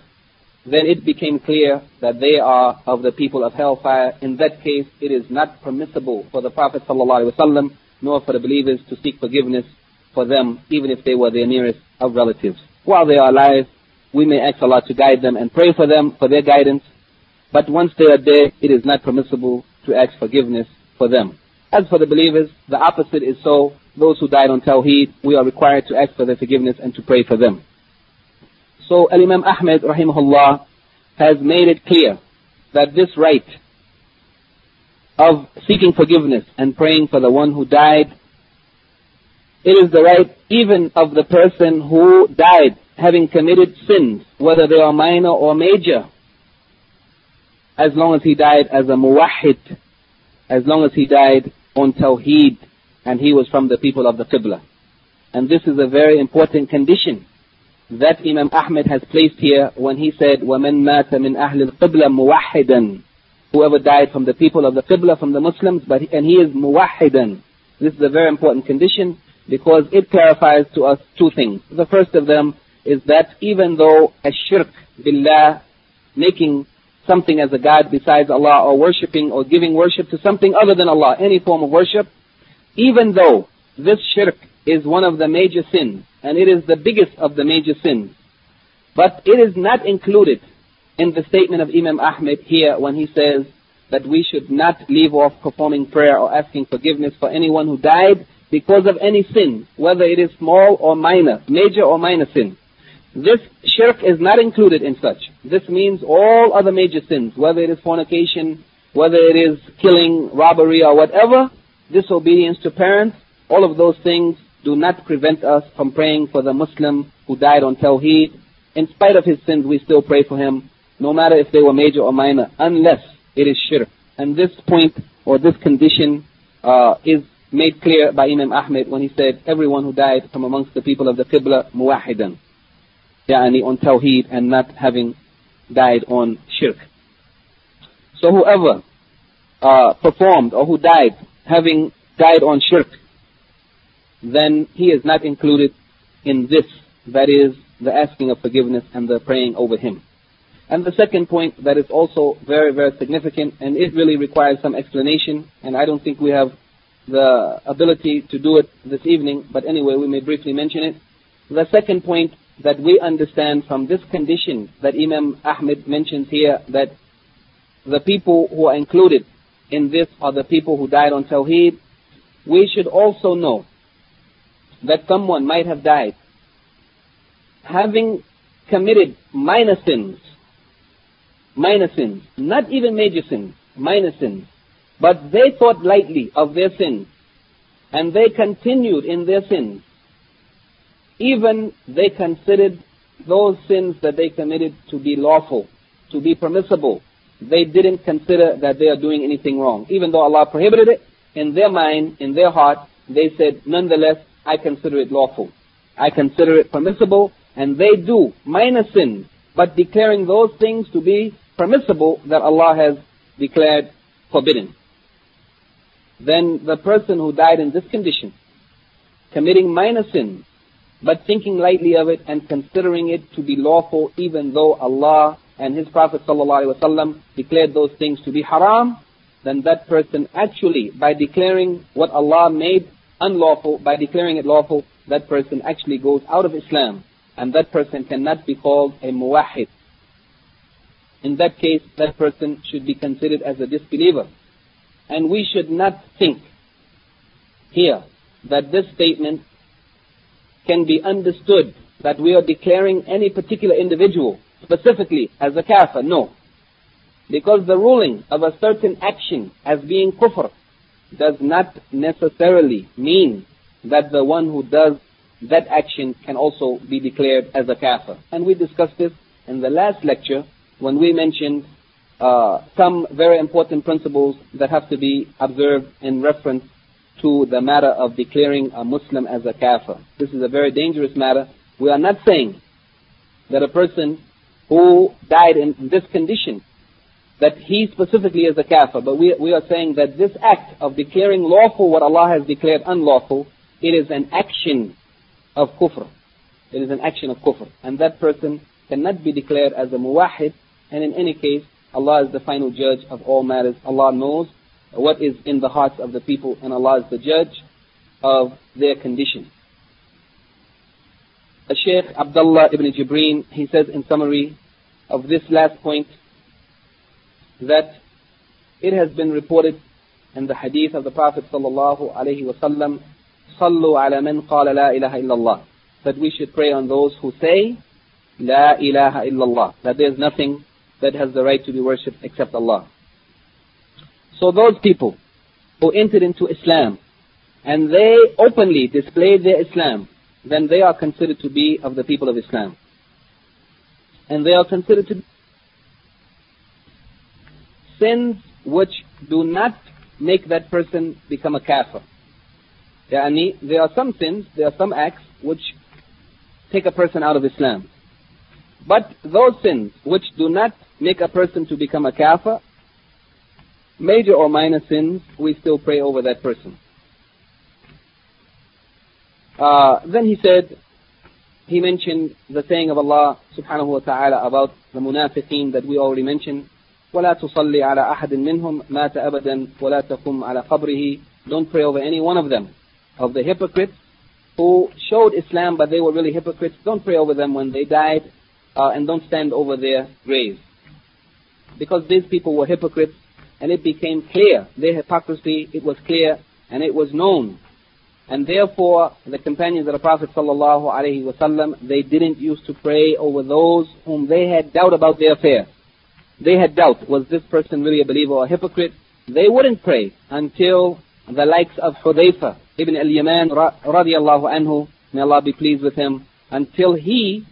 then it became clear that they are of the people of hellfire. In that case, it is not permissible for the Prophet ﷺ nor for the believers to seek forgiveness for them, even if they were their nearest of relatives. While they are alive, we may ask Allah to guide them and pray for them for their guidance. But once they are dead, it is not permissible to ask forgiveness for them. As for the believers, the opposite is so. Those who died on Tawheed, we are required to ask for their forgiveness and to pray for them. So Al-Imam Ahmed, rahimahullah, has made it clear that this right of seeking forgiveness and praying for the one who died, it is the right even of the person who died having committed sins, whether they are minor or major, as long as he died as a muwahid, as long as he died on Tawheed and he was from the people of the Qibla. And this is a very important condition that Imam Ahmed has placed here when he said, وَمَنْ مَاتَ مِنْ أَهْلِ الْقِبْلَةِ مُوَحِّدًا Whoever died from the people of the Qibla, from the Muslims, but he, and he is muwahhidan. This is a very important condition because it clarifies to us two things. The first of them is that even though a shirk billah, making something as a God besides Allah or worshipping or giving worship to something other than Allah, any form of worship, even though this shirk is one of the major sins, and it is the biggest of the major sins, but it is not included in the statement of Imam Ahmed here when he says that we should not leave off performing prayer or asking forgiveness for anyone who died because of any sin, whether it is small or minor, major or minor sin. This shirk is not included in such. This means all other major sins, whether it is fornication, whether it is killing, robbery, or whatever, disobedience to parents, all of those things do not prevent us from praying for the Muslim who died on Tawheed. In spite of his sins, we still pray for him, no matter if they were major or minor, unless it is shirk. And this point or this condition uh, is made clear by Imam Ahmed when he said, everyone who died from amongst the people of the Qibla, muwahidan, yani on Tawheed and not having died on shirk. So whoever uh, performed or who died having died on shirk, then he is not included in this, that is, the asking of forgiveness and the praying over him. And the second point that is also very, very significant, and it really requires some explanation, and I don't think we have the ability to do it this evening, but anyway, we may briefly mention it. The second point that we understand from this condition that Imam Ahmed mentions here that the people who are included in this are the people who died on Tawheed, we should also know that someone might have died having committed minor sins, minor sins, not even major sins, minor sins, but they thought lightly of their sins and they continued in their sins even they considered those sins that they committed to be lawful, to be permissible. They didn't consider that they are doing anything wrong. Even though Allah prohibited it, in their mind, in their heart, they said, nonetheless, I consider it lawful. I consider it permissible, and they do minor sins, but declaring those things to be permissible that Allah has declared forbidden. Then the person who died in this condition, committing minor sins, but thinking lightly of it and considering it to be lawful even though Allah and His Prophet ﷺ declared those things to be haram, then that person actually, by declaring what Allah made unlawful, by declaring it lawful, that person actually goes out of Islam. And that person cannot be called a muwahid. In that case, that person should be considered as a disbeliever. And we should not think here that this statement can be understood that we are declaring any particular individual specifically as a kafir. No. Because the ruling of a certain action as being kufr does not necessarily mean that the one who does that action can also be declared as a kafir. And we discussed this in the last lecture when we mentioned uh, some very important principles that have to be observed in reference to the matter of declaring a Muslim as a kafir. This is a very dangerous matter. We are not saying that a person who died in this condition, that he specifically is a kafir, but we, we are saying that this act of declaring lawful what Allah has declared unlawful, it is an action of kufr. It is an action of kufr. And that person cannot be declared as a muwahid, and in any case, Allah is the final judge of all matters. Allah knows what is in the hearts of the people, and Allah is the judge of their condition. Shaykh Abdullah ibn Jibreen, he says in summary of this last point, that it has been reported in the hadith of the Prophet sallallahu alaihi wasallam, "Sallu ala man qala illallah," that we should pray on those who say, "La ilaha illallah," that there is nothing that has the right to be worshipped except Allah. So those people who entered into Islam and they openly displayed their Islam, then they are considered to be of the people of Islam. And they are considered to be sins which do not make that person become a kafir. There are some sins, there are some acts which take a person out of Islam. But those sins which do not make a person to become a kafir, major or minor sins, we still pray over that person. Uh, then he said, he mentioned the saying of Allah subhanahu wa ta'ala about the munafiqeen that we already mentioned. ولا تصلي على أحد منهم مات أبدا ولا تقم على قبره Don't pray over any one of them. Of the hypocrites who showed Islam but they were really hypocrites, don't pray over them when they died uh, and don't stand over their graves. Because these people were hypocrites and it became clear, their hypocrisy, it was clear and it was known. And therefore, the companions of the Prophet sallallahu alaihi wasallam, they didn't used to pray over those whom they had doubt about their affair. They had doubt, was this person really a believer or a hypocrite? They wouldn't pray until the likes of Hudayfa ibn al-Yaman radiallahu anhu, may Allah be pleased with him, until he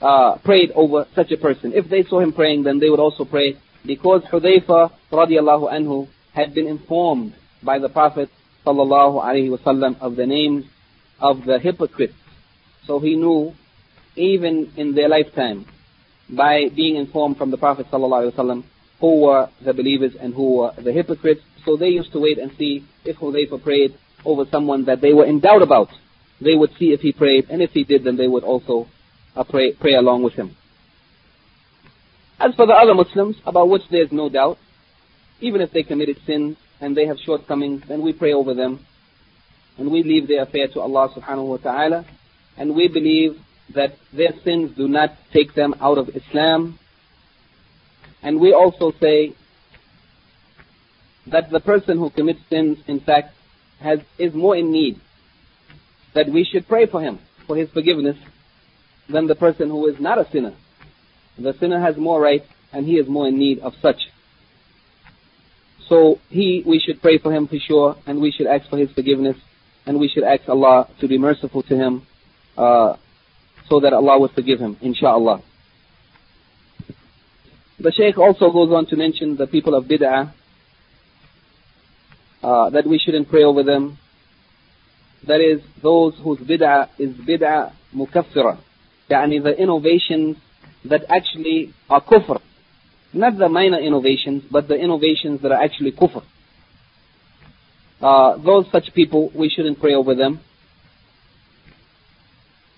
uh, prayed over such a person. If they saw him praying, then they would also pray because Hudayfa radiallahu anhu had been informed by the Prophet sallallahu wasallam of the names of the hypocrites. So he knew, even in their lifetime, by being informed from the Prophet wasallam, who were the believers and who were the hypocrites. So they used to wait and see if Hudayfa prayed over someone that they were in doubt about. They would see if he prayed, and if he did, then they would also uh, pray, pray along with him. As for the other Muslims, about which there is no doubt, even if they committed sins and they have shortcomings, then we pray over them and we leave their affair to Allah subhanahu wa ta'ala and we believe that their sins do not take them out of Islam. And we also say that the person who commits sins, in fact, has, is more in need, that we should pray for him, for his forgiveness, than the person who is not a sinner. The sinner has more right and he is more in need of such. So he, we should pray for him for sure and we should ask for his forgiveness and we should ask Allah to be merciful to him uh, so that Allah would forgive him, inshaAllah. The Shaykh also goes on to mention the people of bid'ah, uh, that we shouldn't pray over them. That is, those whose bid'ah is bid'ah mukaffira, yani the innovations that actually are kufr. Not the minor innovations, but the innovations that are actually kufr. Uh, those such people, we shouldn't pray over them.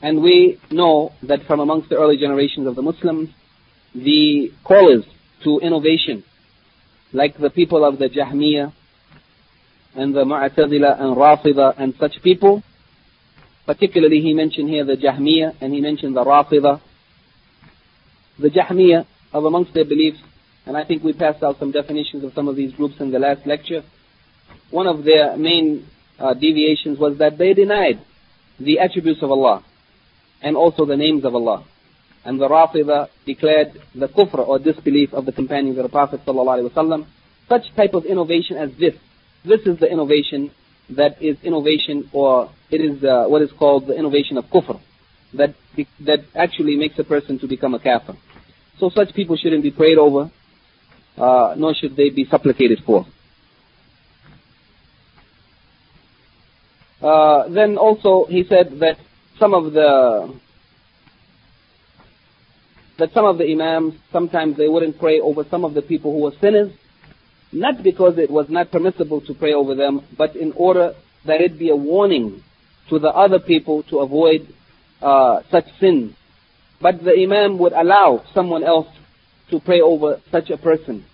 And we know that from amongst the early generations of the Muslims, the callers to innovation, like the people of the Jahmiyyah and the Mu'tazila and Rafida and such people, particularly he mentioned here the Jahmiyyah and he mentioned the Rafida. The Jahmiyyah of amongst their beliefs, and I think we passed out some definitions of some of these groups in the last lecture, one of their main uh, deviations was that they denied the attributes of Allah and also the names of Allah. And the Rafida declared the kufr or disbelief of the companions of the Prophet ﷺ. Such type of innovation as this. This is the innovation that is innovation or it is uh, what is called the innovation of kufr. That, that actually makes a person to become a kafir. So such people shouldn't be prayed over, uh, nor should they be supplicated for. Uh, then also he said that some of the that some of the imams sometimes they wouldn't pray over some of the people who were sinners, not because it was not permissible to pray over them, but in order that it be a warning to the other people to avoid uh, such sins. But the imam would allow someone else to pray over such a person,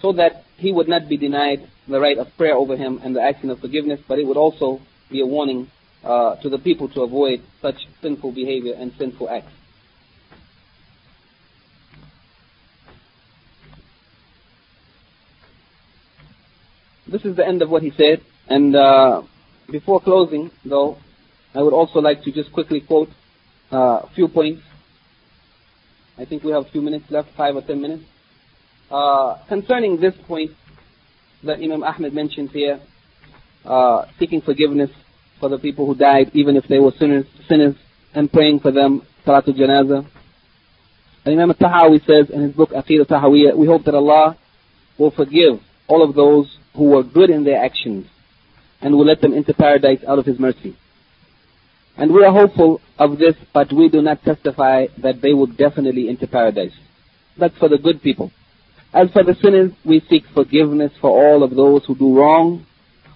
so that he would not be denied the right of prayer over him and the action of forgiveness, but it would also be a warning uh, to the people to avoid such sinful behavior and sinful acts. This is the end of what he said, and uh, before closing, though, I would also like to just quickly quote uh, a few points. I think we have a few minutes left, five or ten minutes. Uh, concerning this point that Imam Ahmed mentions here, uh, seeking forgiveness for the people who died, even if they were sinners, sinners and praying for them, Salatul Janazah. And Imam Tahawi says in his book Aqidah Tahawiyah, we hope that Allah will forgive all of those who were good in their actions and will let them into paradise out of His mercy. And we are hopeful of this, but we do not testify that they will definitely enter paradise. That's for the good people. As for the sinners, we seek forgiveness for all of those who do wrong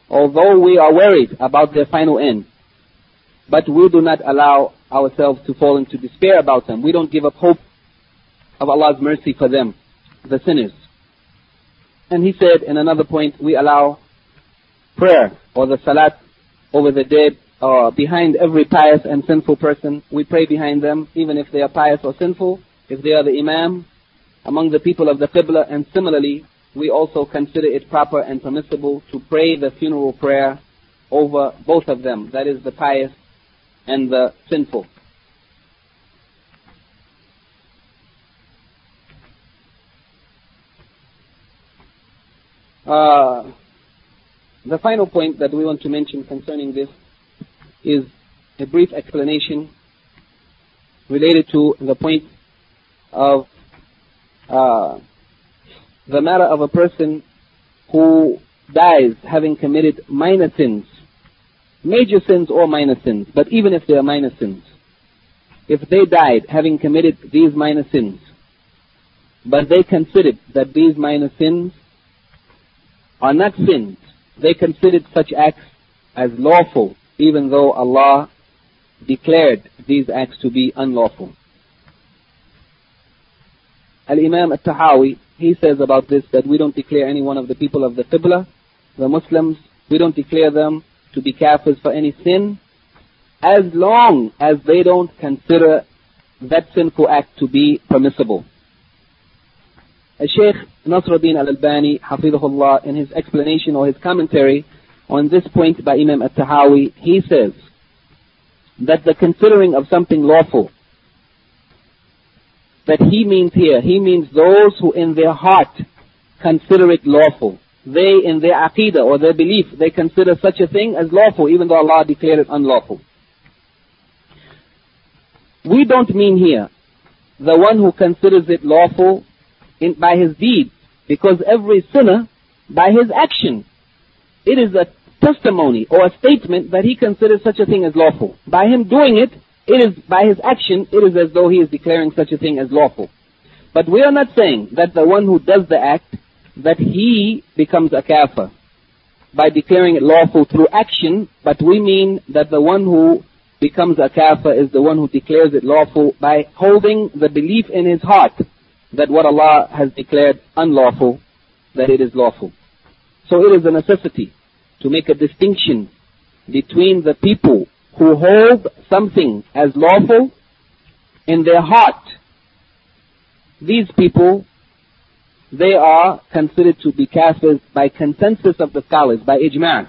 although we are worried about their final end. But we do not allow ourselves to fall into despair about them. We don't give up hope of Allah's mercy for them, the sinners. And he said in another point, we allow prayer or the salat over the dead or behind every pious and sinful person. We pray behind them, even if they are pious or sinful, if they are the imam among the people of the Qibla, and similarly, we also consider it proper and permissible to pray the funeral prayer over both of them, that is the pious and the sinful. Uh, the final point that we want to mention concerning this is a brief explanation related to the point of uh, the matter of a person who dies having committed minor sins, major sins or minor sins, but even if they are minor sins, if they died having committed these minor sins, but they considered that these minor sins are not sins, they considered such acts as lawful, even though Allah declared these acts to be unlawful. Al-Imam al-Tahawi he says about this that we don't declare any one of the people of the Qibla, the Muslims, we don't declare them to be kafirs for any sin, as long as they don't consider that sinful act to be permissible. A Sheikh Nasiruddin al-Albani, hafidhullah, in his explanation or his commentary on this point by Imam al-Tahawi, he says that the considering of something lawful that he means here, he means those who in their heart consider it lawful. They in their aqidah or their belief, they consider such a thing as lawful even though Allah declared it unlawful. We don't mean here the one who considers it lawful in, by his deed because every sinner by his action. It is a testimony or a statement that he considers such a thing as lawful. By him doing it, it is, by his action, it is as though he is declaring such a thing as lawful. But we are not saying that the one who does the act, that he becomes a kafir by declaring it lawful through action, but we mean that the one who becomes a kafir is the one who declares it lawful by holding the belief in his heart that what Allah has declared unlawful, that it is lawful. So it is a necessity to make a distinction between the people who hold something as lawful in their heart. These people, they are considered to be kafirs by consensus of the scholars, by ijma'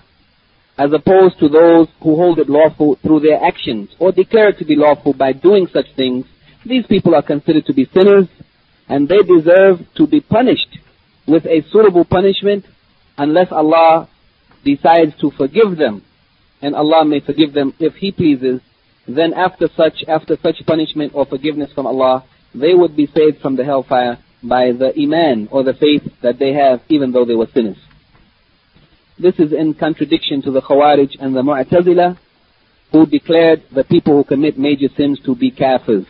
as opposed to those who hold it lawful through their actions or declare it to be lawful by doing such things. These people are considered to be sinners and they deserve to be punished with a suitable punishment unless Allah decides to forgive them and Allah may forgive them if He pleases, then after such, after such punishment or forgiveness from Allah, they would be saved from the hellfire by the iman or the faith that they have even though they were sinners. This is in contradiction to the Khawarij and the Mu'tazila who declared the people who commit major sins to be kafirs.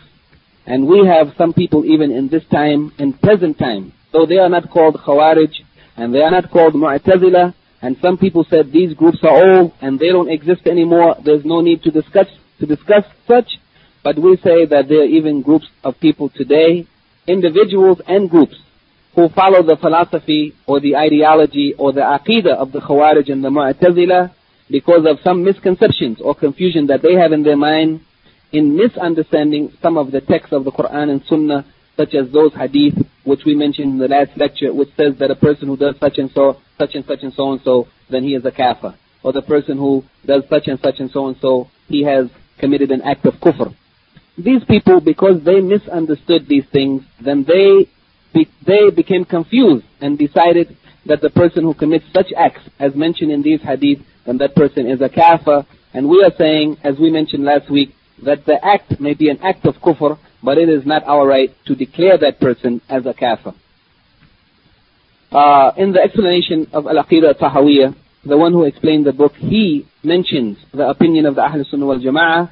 And we have some people even in this time, in present time, though they are not called Khawarij and they are not called Mu'tazila, and some people said these groups are old and they don't exist anymore. There's no need to discuss to discuss such. But we say that there are even groups of people today, individuals and groups, who follow the philosophy or the ideology or the aqidah of the Khawarij and the Mu'tazila because of some misconceptions or confusion that they have in their mind in misunderstanding some of the texts of the Quran and Sunnah such as those hadith which we mentioned in the last lecture, which says that a person who does such and so, such and such and so and so, then he is a kafir. Or the person who does such and such and so and so, he has committed an act of kufr. These people, because they misunderstood these things, then they be, they became confused and decided that the person who commits such acts, as mentioned in these hadith, then that person is a kafir. And we are saying, as we mentioned last week, that the act may be an act of kufr, but it is not our right to declare that person as a kafir. Uh, in the explanation of Al-Aqidah Tahawiyah, the one who explained the book, he mentions the opinion of the Ahl Sunnah wal Jama'ah,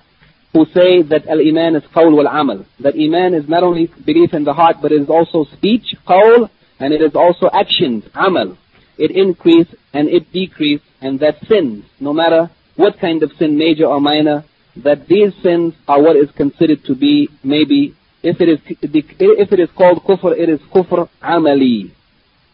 who say that Al-Iman is qawl wal amal. That Iman is not only belief in the heart, but it is also speech, qawl, and it is also actions, amal. It increase and it decrease, and that sins, no matter what kind of sin, major or minor, that these sins are what is considered to be maybe if it is if it is called kufr, it is kufr amali.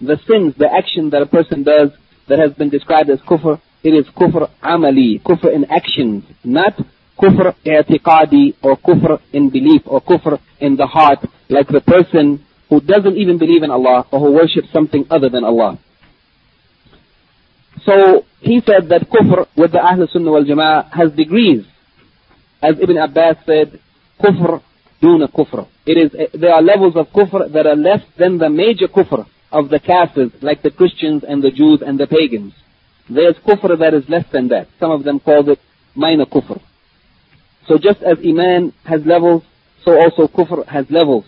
The sins, the action that a person does that has been described as kufr, it is kufr amali, kufr in actions, not kufr i'tiqadi or kufr in belief or kufr in the heart, like the person who doesn't even believe in Allah or who worships something other than Allah. So he said that kufr with the Ahl Sunnah wal Jama'ah has degrees as Ibn Abbas said, kufr duna kufr. It is, there are levels of kufr that are less than the major kufr of the kafirs, like the Christians and the Jews and the pagans. There's kufr that is less than that. Some of them call it minor kufr. So just as Iman has levels, so also kufr has levels.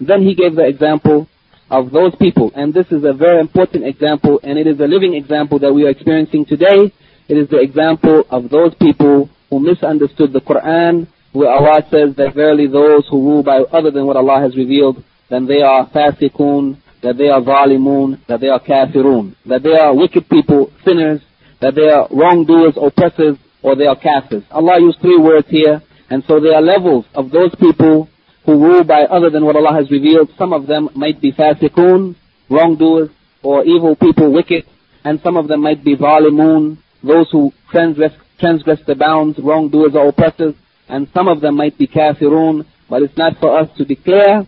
Then he gave the example of those people, and this is a very important example, and it is a living example that we are experiencing today. It is the example of those people who misunderstood the Quran, where Allah says that verily those who rule by other than what Allah has revealed, then they are fasiqun, that they are zalimun, that they are kafirun, that they are wicked people, sinners, that they are wrongdoers, oppressors, or they are kafirs. Allah used three words here, and so there are levels of those people who rule by other than what Allah has revealed. Some of them might be fasiqun, wrongdoers, or evil people, wicked, and some of them might be zalimun, those who transgress transgress the bounds, wrongdoers or oppressors, and some of them might be kafirun, but it's not for us to declare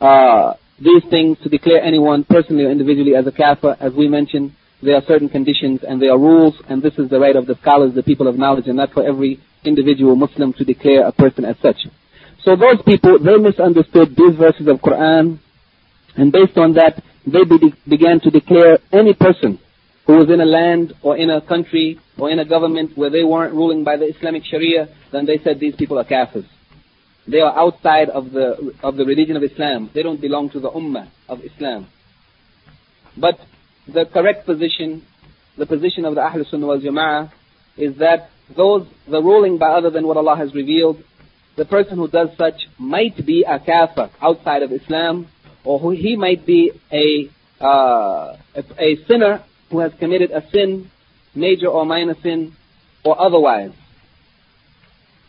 uh, these things, to declare anyone personally or individually as a kafir. As we mentioned, there are certain conditions and there are rules, and this is the right of the scholars, the people of knowledge, and not for every individual Muslim to declare a person as such. So those people, they misunderstood these verses of Quran, and based on that, they be- began to declare any person who was in a land or in a country or in a government where they weren't ruling by the Islamic Sharia, then they said these people are kafirs. They are outside of the, of the religion of Islam. They don't belong to the ummah of Islam. But the correct position, the position of the Ahl Sunnah wal Jama'ah, is that those, the ruling by other than what Allah has revealed, the person who does such might be a kafir outside of Islam, or who he might be a, uh, a, a sinner who has committed a sin, major or minor sin, or otherwise.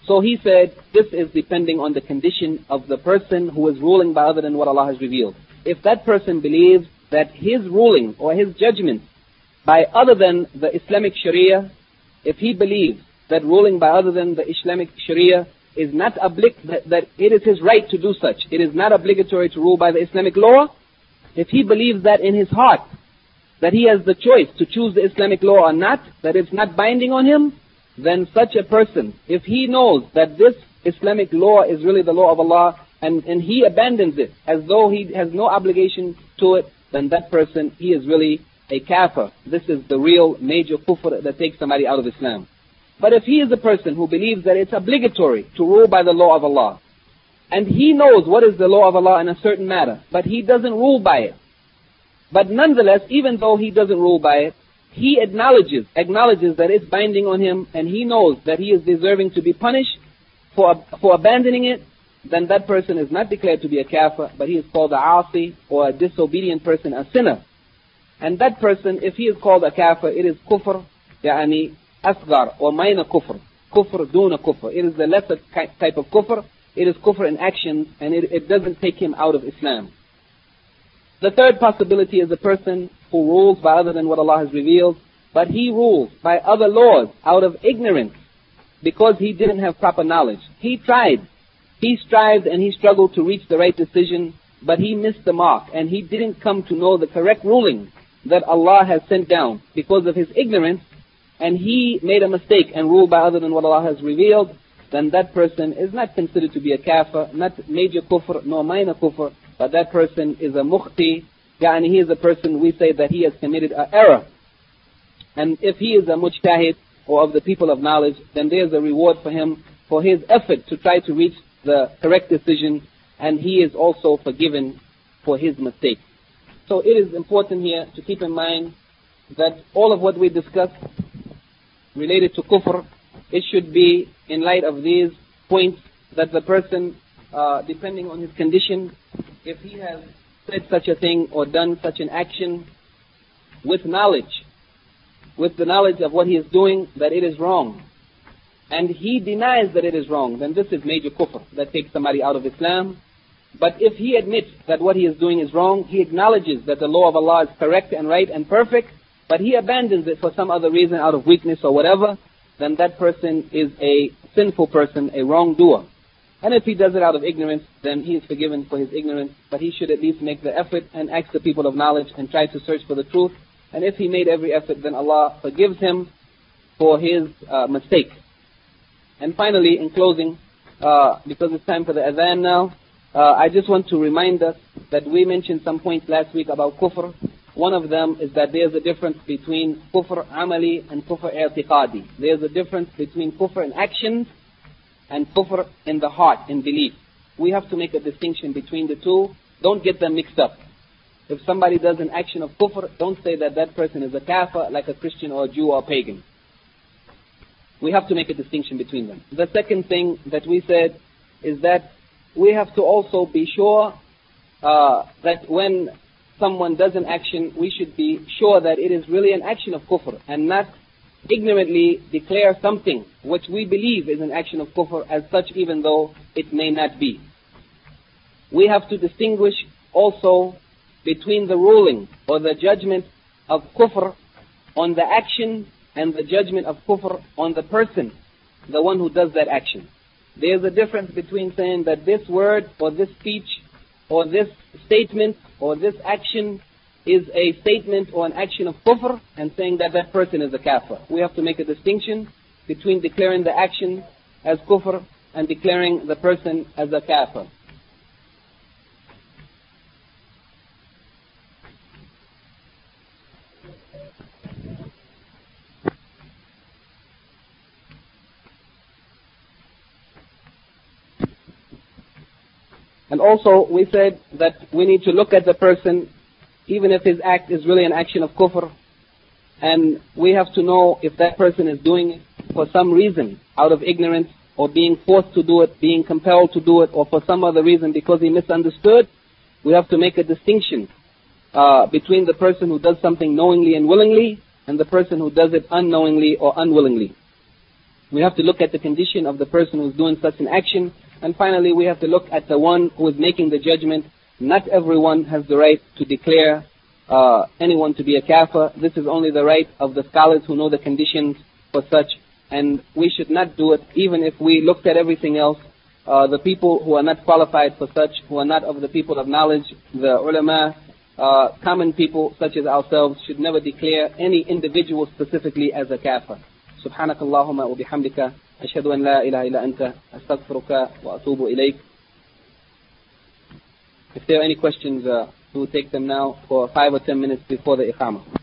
So he said, this is depending on the condition of the person who is ruling by other than what Allah has revealed. If that person believes that his ruling or his judgment by other than the Islamic Sharia, if he believes that ruling by other than the Islamic Sharia is not oblig- that, that it is his right to do such, it is not obligatory to rule by the Islamic law, if he believes that in his heart, that he has the choice to choose the Islamic law or not, that it's not binding on him, then such a person, if he knows that this Islamic law is really the law of Allah, and, and he abandons it as though he has no obligation to it, then that person, he is really a kafir. This is the real major kufr that takes somebody out of Islam. But if he is a person who believes that it's obligatory to rule by the law of Allah, and he knows what is the law of Allah in a certain matter, but he doesn't rule by it, but nonetheless, even though he doesn't rule by it, he acknowledges, acknowledges that it's binding on him and he knows that he is deserving to be punished for, for abandoning it, then that person is not declared to be a kafir, but he is called a asi or a disobedient person, a sinner. And that person, if he is called a kafir, it is kufr, yani asgar or minor kufr. Kufr duna kufr. It is the lesser type of kufr. It is kufr in action and it, it doesn't take him out of Islam. The third possibility is a person who rules by other than what Allah has revealed, but he rules by other laws out of ignorance because he didn't have proper knowledge. He tried. He strived and he struggled to reach the right decision, but he missed the mark and he didn't come to know the correct ruling that Allah has sent down because of his ignorance and he made a mistake and ruled by other than what Allah has revealed, then that person is not considered to be a kafir, not major kufr nor minor kufr, but that person is a mukhti, yani he is a person, we say that he has committed an error. And if he is a mujtahid, or of the people of knowledge, then there is a reward for him for his effort to try to reach the correct decision, and he is also forgiven for his mistake. So it is important here to keep in mind that all of what we discussed related to kufr, it should be in light of these points that the person, uh, depending on his condition, if he has said such a thing or done such an action with knowledge, with the knowledge of what he is doing, that it is wrong, and he denies that it is wrong, then this is major kufr that takes somebody out of Islam. But if he admits that what he is doing is wrong, he acknowledges that the law of Allah is correct and right and perfect, but he abandons it for some other reason out of weakness or whatever, then that person is a sinful person, a wrongdoer. And if he does it out of ignorance, then he is forgiven for his ignorance, but he should at least make the effort and ask the people of knowledge and try to search for the truth. And if he made every effort, then Allah forgives him for his uh, mistake. And finally, in closing, uh, because it's time for the adhan now, uh, I just want to remind us that we mentioned some points last week about kufr. One of them is that there's a difference between kufr amali and kufr i'tiqadi. There's a difference between kufr in actions and kufr in the heart, in belief. We have to make a distinction between the two. Don't get them mixed up. If somebody does an action of kufr, don't say that that person is a kafir, like a Christian or a Jew or a pagan. We have to make a distinction between them. The second thing that we said is that we have to also be sure uh, that when someone does an action, we should be sure that it is really an action of kufr and not ignorantly declare something which we believe is an action of kufr as such even though it may not be. We have to distinguish also between the ruling or the judgment of kufr on the action and the judgment of kufr on the person, the one who does that action. There's a difference between saying that this word or this speech or this statement or this action is a statement or an action of kufr and saying that that person is a kafir. We have to make a distinction between declaring the action as kufr and declaring the person as a kafir. And also, we said that we need to look at the person, even if his act is really an action of kufr, and we have to know if that person is doing it for some reason, out of ignorance, or being forced to do it, being compelled to do it, or for some other reason because he misunderstood, we have to make a distinction uh, between the person who does something knowingly and willingly and the person who does it unknowingly or unwillingly. We have to look at the condition of the person who's doing such an action. And finally, we have to look at the one who is making the judgment. Not everyone has the right to declare uh, anyone to be a kafir. This is only the right of the scholars who know the conditions for such. And we should not do it even if we looked at everything else. Uh, the people who are not qualified for such, who are not of the people of knowledge, the ulama, uh, common people such as ourselves should never declare any individual specifically as a kafir. سبحانك اللهم وبحمدك أشهد أن لا إله إلا أنت أستغفرك وأتوب إليك if there are any questions, uh, we will take them now for five or ten minutes before the Iqamah.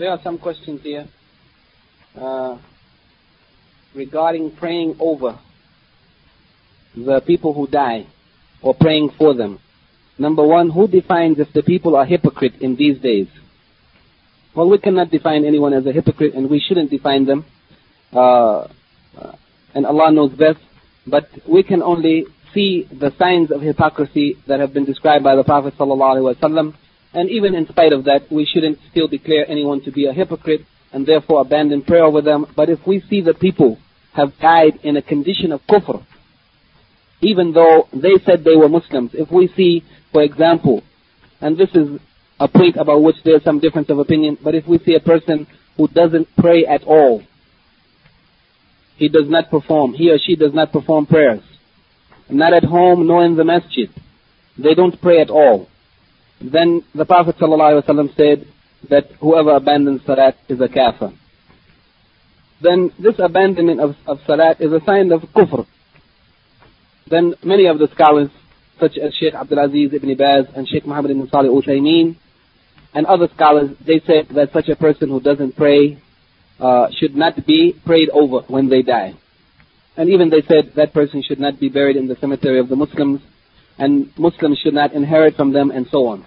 There are some questions here uh, regarding praying over the people who die or praying for them. Number one, who defines if the people are hypocrite in these days? Well, we cannot define anyone as a hypocrite and we shouldn't define them. Uh, and Allah knows best. But we can only see the signs of hypocrisy that have been described by the Prophet ﷺ and even in spite of that, we shouldn't still declare anyone to be a hypocrite and therefore abandon prayer over them. But if we see that people have died in a condition of kufr, even though they said they were Muslims, if we see, for example, and this is a point about which there's some difference of opinion, but if we see a person who doesn't pray at all, he does not perform, he or she does not perform prayers, not at home nor in the masjid, they don't pray at all. Then the Prophet ﷺ said that whoever abandons salat is a kafir. Then this abandonment of, of salat is a sign of kufr. Then many of the scholars, such as Sheikh Abdul Aziz ibn Baz and Sheikh Muhammad ibn Salih Uthaymeen, and other scholars, they said that such a person who doesn't pray uh, should not be prayed over when they die. And even they said that person should not be buried in the cemetery of the Muslims, and Muslims should not inherit from them, and so on.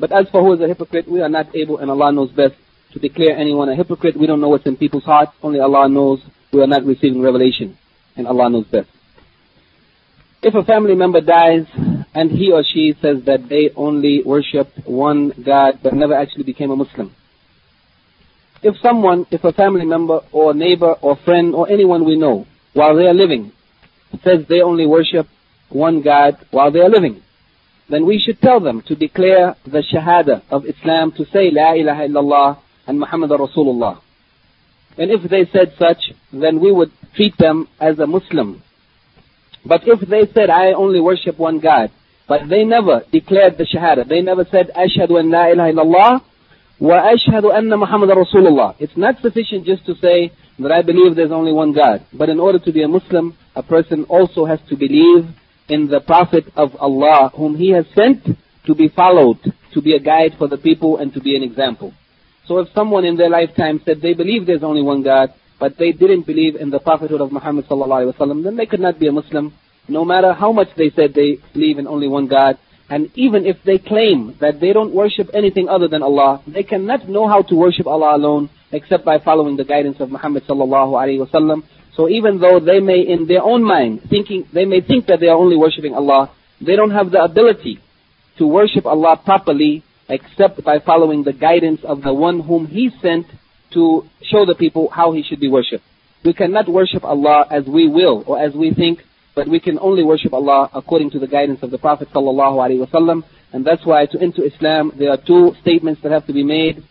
But as for who is a hypocrite, we are not able, and Allah knows best, to declare anyone a hypocrite. We don't know what's in people's hearts. Only Allah knows. We are not receiving revelation, and Allah knows best. If a family member dies and he or she says that they only worshipped one God but never actually became a Muslim. If someone, if a family member or neighbor or friend or anyone we know while they are living says they only worship one God while they are living, then we should tell them to declare the Shahada of Islam, to say La ilaha illallah and Muhammad Rasulullah. And if they said such, then we would treat them as a Muslim. But if they said, I only worship one God, but they never declared the Shahada, they never said, Ashhadu an la ilaha illallah wa ashhadu anna Muhammad Rasulullah. It's not sufficient just to say that I believe there's only one God. But in order to be a Muslim, a person also has to believe in the Prophet of Allah whom He has sent to be followed, to be a guide for the people and to be an example. So if someone in their lifetime said they believe there's only one God, but they didn't believe in the prophethood of Muhammad then they could not be a Muslim, no matter how much they said they believe in only one God. And even if they claim that they don't worship anything other than Allah, they cannot know how to worship Allah alone except by following the guidance of Muhammad sallallahu alaihi wasallam so even though they may, in their own mind, thinking they may think that they are only worshiping Allah, they don't have the ability to worship Allah properly except by following the guidance of the one whom He sent to show the people how He should be worshipped. We cannot worship Allah as we will or as we think, but we can only worship Allah according to the guidance of the Prophet sallallahu alaihi wasallam. And that's why to enter Islam, there are two statements that have to be made.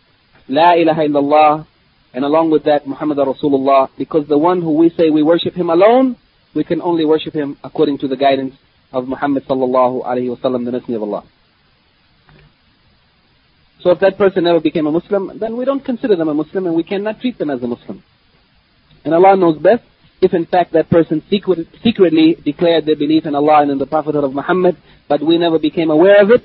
La ilaha illallah and along with that, Muhammad Rasulullah, because the one who we say we worship him alone, we can only worship him according to the guidance of Muhammad sallallahu alayhi wasallam, the Messenger of Allah. So if that person never became a Muslim, then we don't consider them a Muslim and we cannot treat them as a Muslim. And Allah knows best, if in fact that person secret, secretly declared their belief in Allah and in the Prophethood of Muhammad, but we never became aware of it,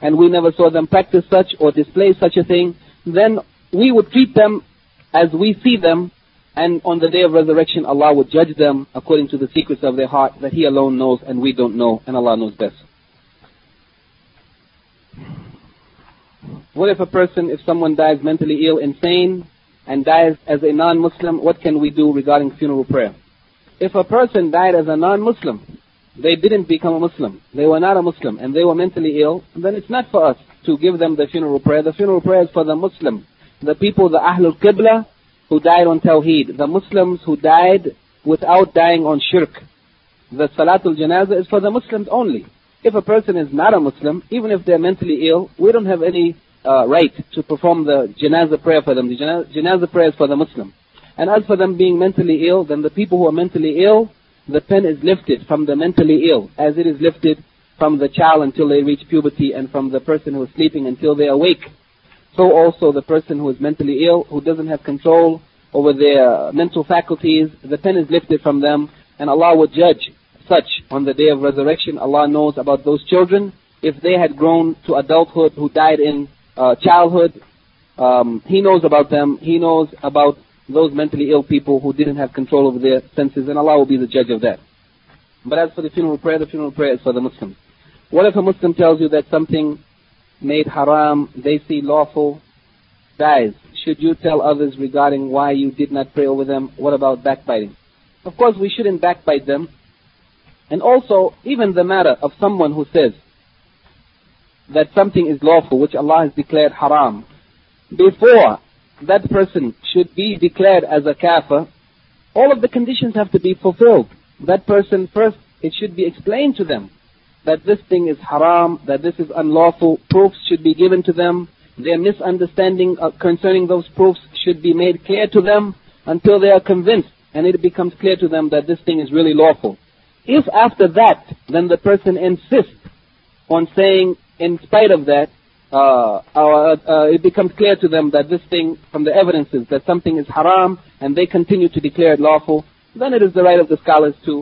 and we never saw them practice such or display such a thing, then we would treat them as we see them, and on the day of resurrection, Allah will judge them according to the secrets of their heart that He alone knows and we don't know, and Allah knows best. What if a person, if someone dies mentally ill, insane, and dies as a non-Muslim, what can we do regarding funeral prayer? If a person died as a non-Muslim, they didn't become a Muslim, they were not a Muslim, and they were mentally ill, then it's not for us to give them the funeral prayer. The funeral prayer is for the Muslim, the people, the Ahlul Qibla, who died on Tawheed, the Muslims who died without dying on Shirk. The Salatul Janazah is for the Muslims only. If a person is not a Muslim, even if they're mentally ill, we don't have any uh, right to perform the janazah prayer for them. The janazah prayer is for the Muslim. And as for them being mentally ill, then the people who are mentally ill, the pen is lifted from the mentally ill, as it is lifted from the child until they reach puberty and from the person who is sleeping until they awake. So also the person who is mentally ill, who doesn't have control over their mental faculties, the pen is lifted from them and Allah will judge such on the day of resurrection. Allah knows about those children. If they had grown to adulthood who died in uh, childhood. Um, he knows about them. He knows about those mentally ill people who didn't have control over their senses, and Allah will be the judge of that. But as for the funeral prayer, the funeral prayer is for the Muslims. What if a Muslim tells you that something made haram, they see lawful, dies? Should you tell others regarding why you did not pray over them? What about backbiting? Of course, we shouldn't backbite them. And also, even the matter of someone who says, that something is lawful, which Allah has declared haram, before that person should be declared as a kafir, all of the conditions have to be fulfilled. That person first, it should be explained to them that this thing is haram, that this is unlawful, proofs should be given to them, their misunderstanding concerning those proofs should be made clear to them until they are convinced and it becomes clear to them that this thing is really lawful. If after that, then the person insists on saying in spite of that, uh, uh, uh, it becomes clear to them that this thing, from the evidences, that something is haram, and they continue to declare it lawful, then it is the right of the scholars to